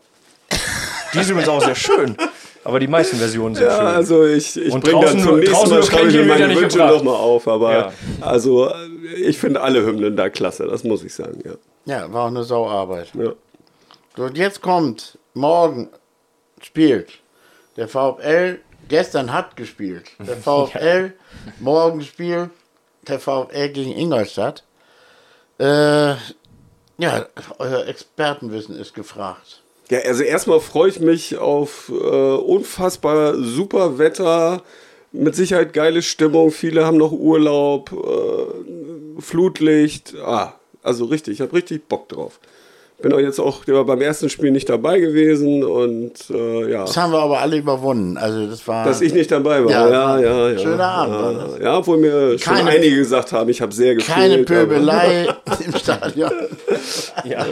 S1: Die ist übrigens auch sehr schön. Aber die meisten Versionen sind
S3: Ja,
S1: schön.
S3: also ich, ich
S1: Und
S3: bringe dann
S1: draußen
S3: zum
S1: nur-
S3: nächsten
S1: draußen
S3: Mal schreibe ich meine Wünsche nochmal auf, aber
S1: Ja.
S3: also äh, ich finde alle Hymnen da klasse, das muss ich sagen, ja.
S2: Ja, war auch eine Sauarbeit.
S3: ja.
S2: So, und jetzt kommt, morgen spielt der VfL, gestern hat gespielt. (laughs) Der VfL, morgen spielt der VfL gegen Ingolstadt. Äh, ja, euer Expertenwissen ist gefragt.
S3: Ja, also erstmal freue ich mich auf äh, unfassbar super Wetter, mit Sicherheit geile Stimmung, viele haben noch Urlaub, äh, Flutlicht, ah, also richtig, ich habe richtig Bock drauf. Bin auch jetzt auch beim ersten Spiel nicht dabei gewesen und äh, ja.
S2: Das haben wir aber alle überwunden. Also das war.
S3: Dass ich nicht dabei war.
S2: Ja,
S3: Ja, ja, ja.
S2: schöner Abend
S3: Ja, ja obwohl mir schon
S2: Keine-
S3: einige gesagt haben, ich habe sehr gefehlt.
S2: keine Pöbelei (laughs) im Stadion. (laughs)
S3: Ja,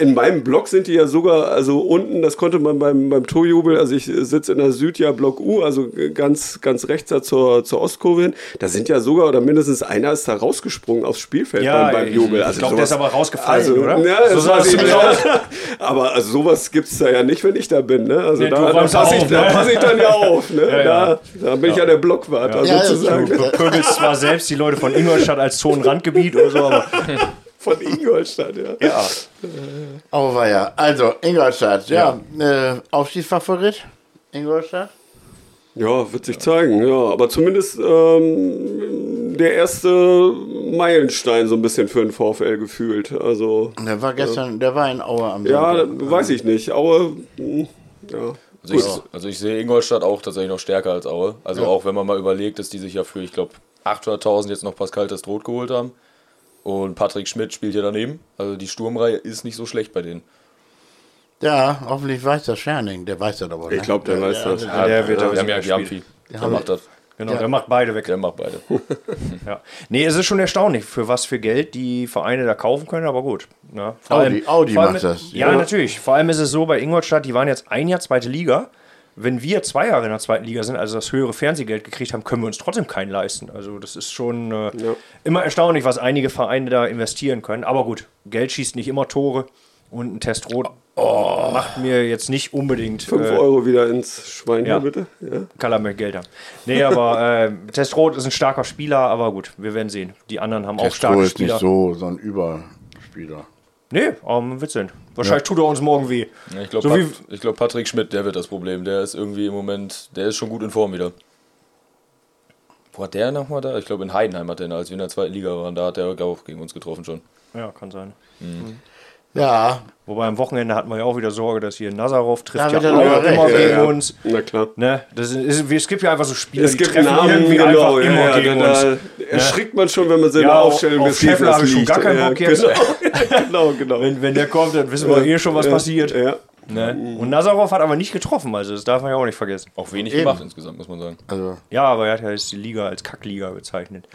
S3: in meinem Blog sind die ja sogar, also unten, das konnte man beim, beim Torjubel, also ich sitze in der Südjahr Block U, also ganz, ganz rechts da zur, zur Ostkurve hin, da sind ja sogar, oder mindestens einer ist da rausgesprungen aufs Spielfeld
S1: Ja,
S3: beim, beim
S1: ich-
S3: Jubel.
S1: ich
S3: Also
S1: glaub, der ist aber rausgefallen,
S3: also,
S1: oder?
S3: Ja,
S1: So
S3: das
S1: sah
S3: ich nicht.
S1: aus. (laughs)
S3: Aber also sowas gibt es da ja nicht, wenn ich da bin. Ne? Also
S1: Nee, du
S3: da, da passe ich,
S1: auf,
S3: da
S1: ne?
S3: pass ich dann ja (laughs) auf. Ne?
S1: Ja, ja.
S3: Da, da bin ich ja der Blockwart
S2: Ja, das
S3: sozusagen.
S2: ist
S1: Du pöbelst zwar selbst die Leute von Ingolstadt als Zonenrandgebiet oder so, aber (laughs)
S3: Von Ingolstadt, ja.
S1: ja.
S2: Oh, war ja. Also, Ingolstadt, ja. Äh, Aufstiegsfavorit? Ingolstadt?
S3: Ja, wird sich zeigen, ja. Aber zumindest ähm, der erste Meilenstein so ein bisschen für den VfL gefühlt. Also,
S2: Der war gestern, der war in Aue am
S3: ja,
S2: Sonntag.
S3: weiß ich nicht. Aue, hm, ja.
S4: Also ich, also ich sehe Ingolstadt auch tatsächlich noch stärker als Aue. Also auch wenn man mal überlegt, dass die sich ja für, ich glaube, 800.000 jetzt noch Pascal Testrot geholt haben. Und Patrick Schmidt spielt hier daneben. Also die Sturmreihe ist nicht so schlecht bei denen.
S2: Ja, hoffentlich weiß das Scherning. Der weiß das aber.
S3: Ich glaube, der weiß das.
S1: Ja, der wird
S4: Wir
S1: aber
S4: haben ja
S1: sicher
S4: Giampi. Der
S2: haben-
S4: macht das.
S1: Genau, der macht beide weg.
S4: Der macht beide. (laughs)
S1: Ja. Nee, es ist schon erstaunlich, für was für Geld die Vereine da kaufen können, aber gut. Ja, vor
S2: Audi- Audi
S1: vor allem-
S2: macht das,
S1: Ja,
S2: ja.
S1: natürlich. Vor allem ist es so bei Ingolstadt, die waren jetzt ein Jahr zweite Liga. Wenn wir zwei Jahre in der zweiten Liga sind, also das höhere Fernsehgeld gekriegt haben, können wir uns trotzdem keinen leisten. Also das ist schon äh, immer erstaunlich, was einige Vereine da investieren können. Aber gut, Geld schießt nicht immer Tore und ein Test rot macht mir jetzt nicht unbedingt
S3: 5
S1: äh,
S3: Euro wieder ins Schwein
S1: ja.
S3: hier, bitte. Ja.
S1: Kala möchte Geld haben. Nee, aber äh, Testrot ist ein starker Spieler, aber gut, wir werden sehen. Die anderen haben auch
S2: Testo
S1: starke
S2: ist
S1: Spieler.
S2: nicht so, so ein Überspieler.
S1: Nee, aber man wird sehen. Wahrscheinlich tut er uns morgen weh.
S4: Ja, Ich glaube,
S1: So wie-
S4: Pat ich glaub, Patrick Schmidt, der wird das Problem. Der ist irgendwie im Moment, der ist schon gut in Form wieder. Wo hat der nochmal da? Ich glaube, in Heidenheim hat der, als wir in der zweiten Liga waren, da hat der auch gegen uns getroffen schon.
S1: Ja, kann sein.
S2: Ja,
S1: Wobei am Wochenende hatten wir ja auch wieder Sorge, dass hier Nazarov trifft
S2: Da
S1: ja
S2: er
S1: auch
S2: recht.
S1: immer
S3: Ja,
S1: gegen
S3: ja.
S1: uns.
S3: Na klar.
S1: Ne? Das ist, es gibt ja einfach so Spiele,
S3: Es
S1: die
S3: gibt
S1: treffen
S3: Namen,
S1: irgendwie
S3: genau,
S1: einfach
S3: ja,
S1: immer
S3: ja,
S1: gegen
S3: da,
S1: uns.
S3: Erschrickt man schon, wenn man sie in
S1: Ja,
S3: Aufstellung
S1: auf
S3: des
S1: Scheffler habe ich schon gar keinen
S3: Ja,
S1: Bock jetzt.
S3: Genau, (laughs) genau. genau.
S1: Wenn, wenn der kommt, dann wissen wir eh schon, was passiert.
S3: Ja.
S1: Ne? Und Nazarov hat aber nicht getroffen, also das darf man ja auch nicht vergessen.
S4: Auch wenig
S2: Eben.
S4: gemacht insgesamt, muss man sagen.
S2: also,
S1: Ja, aber er hat ja jetzt die Liga als Kackliga bezeichnet.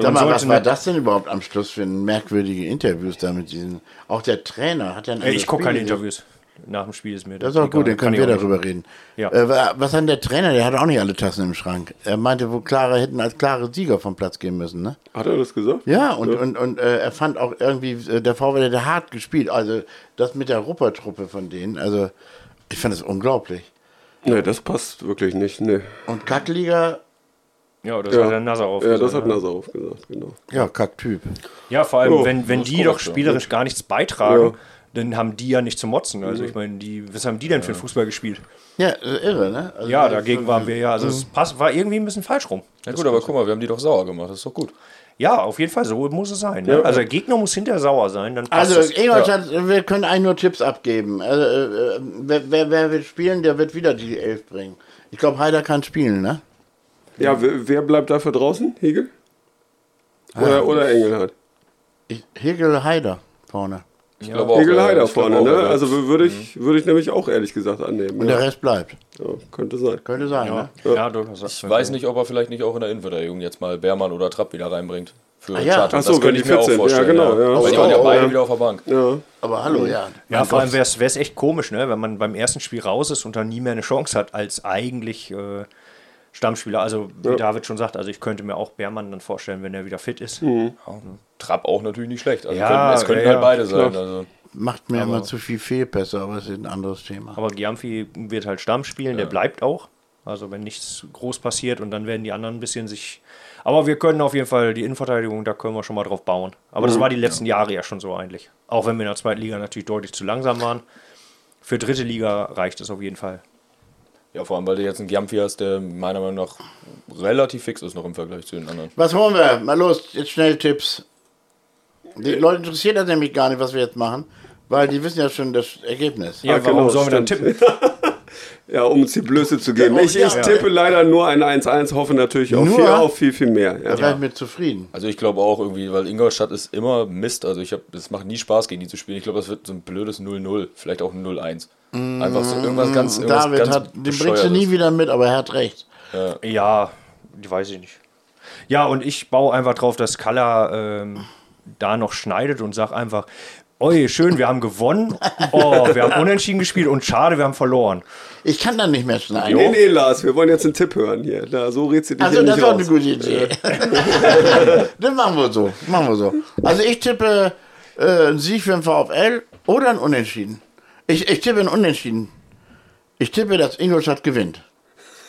S2: sag mal, was
S1: sollte
S2: war das denn überhaupt am Schluss für merkwürdige Interviews da mit diesen. Auch der Trainer hat ja
S1: ich gucke keine Interviews. Nach dem Spiel ist mir
S2: Das ist auch gut, dann können wir darüber reden.
S1: Ja.
S2: Äh, wa- was hat denn der Trainer? Der hat auch nicht alle Tassen im Schrank. Er meinte, wo klare hätten als klare Sieger vom Platz gehen müssen, ne?
S3: Hat er das gesagt?
S2: Ja, und, und, und äh, er fand auch irgendwie, äh, der VfL hätte hart gespielt. Also das mit der Ruppertruppe von denen, also ich fand das unglaublich.
S3: Nee, das passt wirklich nicht. Nee.
S2: Und Kackliga,
S1: Ja, das
S3: Ja.
S1: hat der Nazarov
S3: Ja,
S1: gesagt,
S3: das hat
S1: ne?
S3: Nazarov gesagt, genau.
S2: ja, Kacktyp.
S1: Ja, vor allem,
S3: Oh,
S1: wenn, wenn
S4: das
S1: die doch
S4: ja.
S1: spielerisch gar nichts beitragen,
S3: Ja.
S1: Dann haben die ja nicht zu motzen. Also ich meine, die, was haben die denn für Fußball gespielt?
S2: Ja, äh, irre, ne? Also,
S1: Ja, dagegen waren wir ja, also es passt, war irgendwie ein bisschen falsch rum.
S4: Ja gut, aber guck mal, wir haben die doch sauer gemacht, das ist doch gut.
S1: Ja, auf jeden Fall, so muss es sein. Ne?
S3: Ja.
S1: Also der Gegner muss hinterher sauer sein, dann passt
S2: Also
S1: es.
S2: Ingolstadt, wir können eigentlich nur Tipps abgeben. Also, äh, äh, wer, wer, wer wird spielen, der wird wieder die Elf bringen. Ich glaube, Heider kann spielen, ne?
S3: Ja, wer, wer bleibt dafür draußen? Hegel? Oder, oder Engelhardt?
S2: Hegel Heider vorne.
S4: Ich glaube auch.
S3: Hegel
S4: äh,
S3: Heider
S4: ich glaube
S3: vorne,
S4: auch,
S3: ne? Also würde ich, würde ich nämlich auch ehrlich gesagt annehmen.
S2: Und
S3: Ja.
S2: der Rest bleibt.
S3: Ja, könnte sein.
S2: Könnte sein, ne?
S1: Ja, durchaus.
S4: Ich weiß nicht, ob er vielleicht nicht auch in der Innenverteidigung jetzt mal Bermann oder Trapp wieder reinbringt. Für
S2: Ah ja.
S3: Ach so,
S4: das könnte
S3: die
S4: ich mir auch vorstellen.
S3: Ja, genau, ja.
S4: Weil die waren ja beide
S2: ja.
S4: wieder auf der Bank.
S3: Ja.
S2: Aber hallo, ja.
S1: Ja,
S2: Mein
S1: vor allem wäre es echt komisch, ne? wenn man beim ersten Spiel raus ist und dann nie mehr eine Chance hat als eigentlich äh, Stammspieler. Also wie David schon sagt, also ich könnte mir auch Bermann dann vorstellen, wenn er wieder fit ist.
S3: Mhm.
S4: Trapp auch natürlich nicht schlecht. Also
S1: Ja,
S4: könnten, es könnten
S1: ja,
S4: halt
S1: ja,
S4: beide sein. Also.
S2: macht mir immer zu viel Fehlpässe, aber es ist ein anderes Thema.
S1: Aber Giamfi wird halt Stamm spielen, der bleibt auch. Also wenn nichts groß passiert und dann werden die anderen ein bisschen sich. Aber wir können auf jeden Fall die Innenverteidigung, da können wir schon mal drauf bauen. Aber das war die letzten Jahre ja schon so eigentlich. Auch wenn wir in der zweiten Liga natürlich deutlich zu langsam waren. Für dritte Liga reicht es auf jeden Fall.
S4: Ja, vor allem, weil du jetzt einen Giamfi hast, der meiner Meinung nach relativ fix ist noch im Vergleich zu den anderen.
S2: Was holen wir? Mal los, jetzt schnell Tipps. Die Leute interessiert das nämlich gar nicht, was wir jetzt machen, weil die wissen ja schon das Ergebnis.
S1: Ja,
S3: Ah,
S1: warum
S3: genau,
S1: sollen wir dann tippen? (laughs)
S3: Ja, um uns die Blöße zu geben.
S2: Ja,
S3: Ich, ich
S2: ja.
S3: tippe leider nur ein 1-1, hoffe natürlich auf
S2: Nur?
S3: viel, auf viel, viel mehr. Ja.
S2: Da wäre ich mit zufrieden.
S4: Also ich glaube auch irgendwie, weil Ingolstadt ist immer Mist. Also ich habe, es macht nie Spaß gegen die zu spielen. Ich glaube, das wird so ein blödes 0-0, vielleicht auch ein 0-1. Einfach so irgendwas ganz, irgendwas
S2: David
S4: ganz
S2: hat, den bringst du nie wieder mit, aber er hat recht.
S1: Ja, die weiß ich nicht. Ja, und ich baue einfach drauf, dass Kalla ähm, da noch schneidet und sag einfach, oi, schön, wir haben gewonnen. (laughs) Oh, wir haben unentschieden gespielt und schade, wir haben verloren.
S2: Ich kann dann nicht mehr schneiden.
S3: Nee, nee, Lars, wir wollen jetzt einen Tipp hören hier. Da, so redst du dich
S2: Also
S3: hier
S2: das
S3: nicht
S2: war eine
S3: raus.
S2: gute Idee. (laughs) das machen wir so. Machen wir so. Also ich tippe äh, einen Sieg für den VfL oder ein Unentschieden. Ich, ich tippe ein Unentschieden. Ich tippe, dass Ingolstadt gewinnt.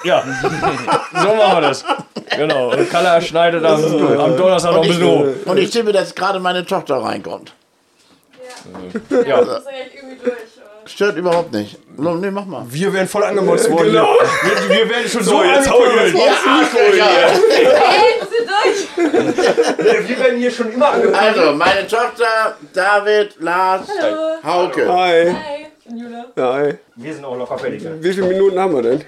S1: Ja, so machen wir das. Genau. Und Kalla schneidet am, am Donnerstag noch ein
S2: Und ich,
S1: bisschen hoch.
S2: und ich tippe, dass gerade meine Tochter reinkommt.
S1: Ja.
S7: muss eigentlich irgendwie durch. oder?
S2: Stört überhaupt nicht. Nee, mach mal.
S1: Wir werden voll angemotzt worden.
S3: Genau.
S1: Wir, wir werden schon so,
S3: So, jetzt hau ich jetzt
S7: du durch?
S1: Wir werden hier schon immer angekündigt.
S2: Also, meine Tochter, David, Lars,
S7: Hallo.
S2: Hauke.
S3: Hi.
S7: Hi, ich bin Jule.
S3: Ja, hi.
S1: Wir sind auch locker fertig.
S3: Wie viele Minuten haben wir denn?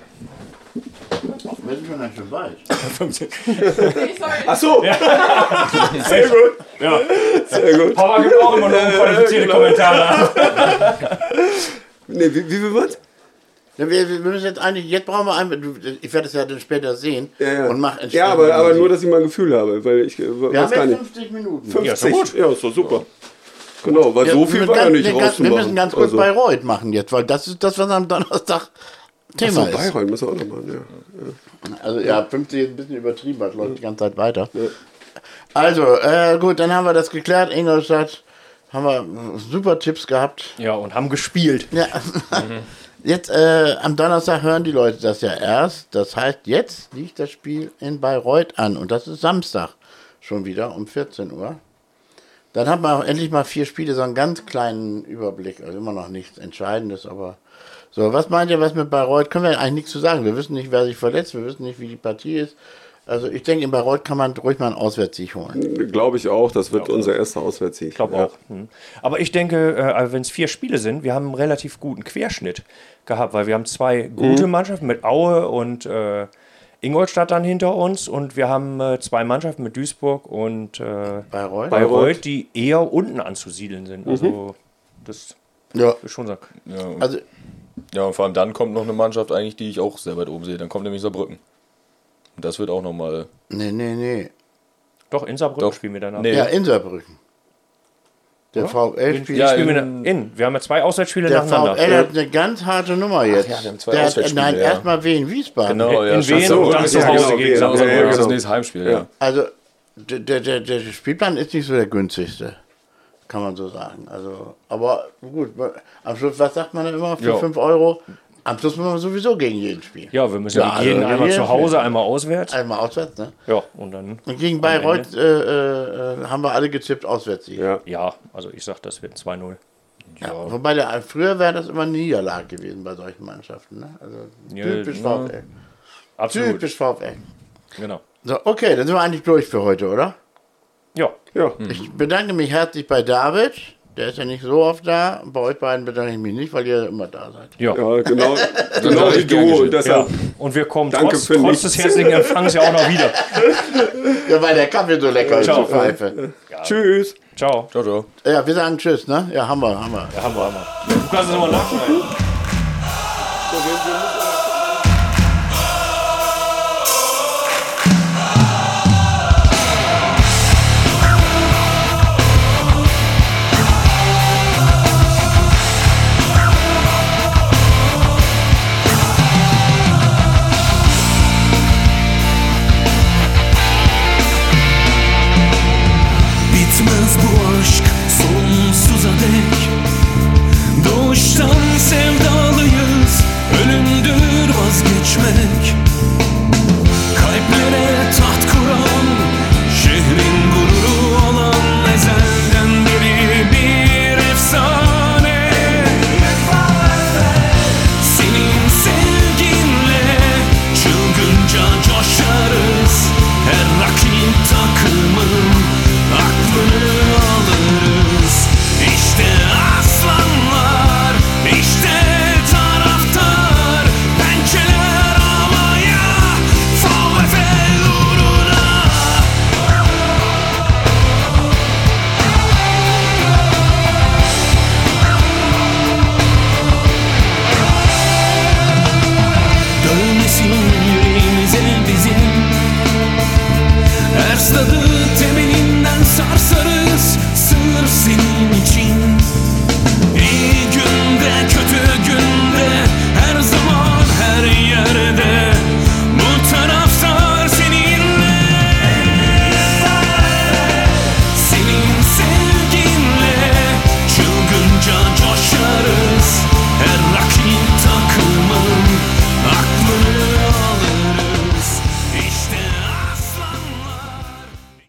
S2: Wir sind schon ganz schön weit.
S7: Okay, sorry.
S3: Ach so. (laughs) Sehr gut.
S1: Ja.
S3: Sehr gut.
S1: Papa gibt auch immer nur qualifizierte
S3: genau.
S1: Kommentare.
S3: Nee, wie, wie viel was?
S2: Ja, wir, wir müssen jetzt eigentlich, jetzt brauchen wir du- ich werde es ja dann später sehen
S3: Ja, ja.
S2: und mach
S3: ja
S2: entsprechend
S3: aber, aber nur, dass ich mal ein Gefühl habe, weil ich äh,
S2: Wir
S3: weiß
S2: haben
S3: gar
S2: jetzt
S3: nicht.
S2: 50 Minuten.
S3: 50.
S1: Ja, ist doch gut.
S3: Ja, ist doch super. Genau, weil
S2: Ja,
S3: so viel
S2: wir
S3: war ja
S2: ganz-
S3: nicht
S2: wir ganz- Wir müssen ganz kurz
S3: Also-
S2: Bayreuth machen jetzt, weil das ist das, was am Donnerstag Thema
S3: Achso,
S2: ist.
S3: Bayreuth müssen wir auch noch machen, ja.
S2: Also ja, 50 ist ein bisschen übertrieben, weil es läuft die ganze Zeit weiter. Also, äh, gut, dann haben wir das geklärt. Ingolstadt haben wir super Tipps gehabt.
S1: Ja, und haben gespielt.
S2: Ja. Jetzt äh, am Donnerstag hören die Leute das ja erst. Das heißt, jetzt liegt das Spiel in Bayreuth an und das ist Samstag schon wieder um 14 Uhr. Dann hat man auch endlich mal vier Spiele, so einen ganz kleinen Überblick. Also immer noch nichts Entscheidendes, aber so, was meint ihr, was mit Bayreuth? Können wir eigentlich nichts zu sagen. Wir wissen nicht, wer sich verletzt, wir wissen nicht, wie die Partie ist. Also ich denke, in Bayreuth kann man ruhig mal einen Auswärtssieg holen.
S3: Glaube ich auch, das wird unser erster Auswärtssieg.
S1: Ich glaube
S3: ja.
S1: auch. Hm. Aber ich denke, äh, wenn es vier Spiele sind, wir haben einen relativ guten Querschnitt gehabt, weil wir haben zwei gute Mannschaften mit Aue und äh, Ingolstadt dann hinter uns und wir haben äh, zwei Mannschaften mit Duisburg und äh,
S2: Bayreuth?
S1: Bayreuth, die eher unten anzusiedeln sind. Also das
S2: Ja,
S1: ist schon sagen.
S4: Ja, und,
S2: also
S4: ja, und vor allem dann kommt noch eine Mannschaft eigentlich, die ich auch sehr weit oben sehe. Dann kommt nämlich Saarbrücken. Und das wird auch nochmal.
S2: nee, nee, nee.
S1: Doch, in Saarbrücken
S4: Doch.
S1: spielen wir dann ab.
S4: Nee.
S2: Ja, in Saarbrücken. Der VfL spielt.
S4: Ja, in-
S1: in. Wir haben ja zwei Auswärtsspiele
S2: Der
S1: nacheinander.
S2: VfL hat eine ganz harte Nummer jetzt.
S4: ja, wir haben zwei
S2: der hat,
S4: Auswärtsspiele,
S2: Nein,
S4: ja.
S2: erstmal Wien, Wiesbaden.
S4: Genau, ja.
S1: in. Wien
S4: So,
S1: und dann
S4: das
S1: zu Hause gegen
S3: ja,
S4: Das ist
S3: genau.
S4: das nächste Heimspiel, ja.
S2: Also, der, der, der, der Spielplan ist nicht so der günstigste. Kann man so sagen. Also, aber gut, am Schluss, was sagt man denn immer? Für
S4: Ja.
S2: 5 Euro? Am Schluss muss man sowieso gegen jeden spielen.
S1: Ja, wir müssen
S2: Ja,
S1: ja, jeden
S2: also
S1: einmal zu Hause,
S2: Spiel.
S1: einmal auswärts.
S2: Einmal auswärts, ne?
S1: Ja, und dann.
S2: Und gegen Bayreuth äh, äh, haben wir alle getippt Auswärtssieg.
S3: Ja.
S1: Ja, also ich sag, das wird 2-0.
S2: Ja, wobei der, früher wäre das immer eine Niederlage gewesen bei solchen Mannschaften. Ne? Also
S1: Ja,
S2: typisch
S1: na,
S2: VfL.
S1: Absolut.
S2: Typisch VfL.
S1: Genau.
S2: So, okay, dann sind wir eigentlich durch für heute, oder?
S1: Ja.
S3: Ja.
S2: Ich bedanke mich herzlich bei David. Der ist ja nicht so oft da. Bei euch beiden bedanke ich mich nicht, weil ihr immer da seid.
S1: Ja.
S3: Ja, genau, (laughs) genau
S4: ich
S3: wie du. Und deshalb,
S1: Ja. Und wir kommen
S3: Danke
S1: trotz,
S3: für
S1: trotz des herzlichen Empfangs ja auch noch wieder. (laughs)
S2: Ja, weil der Kaffee so lecker ist,
S1: Ciao.
S2: die Pfeife.
S3: Tschüss.
S1: Ciao.
S4: Ciao, ciao.
S2: Ja, wir sagen Tschüss, ne? Ja, haben wir, haben wir.
S1: Ja, haben wir, haben wir. Du kannst es nochmal nachschneiden.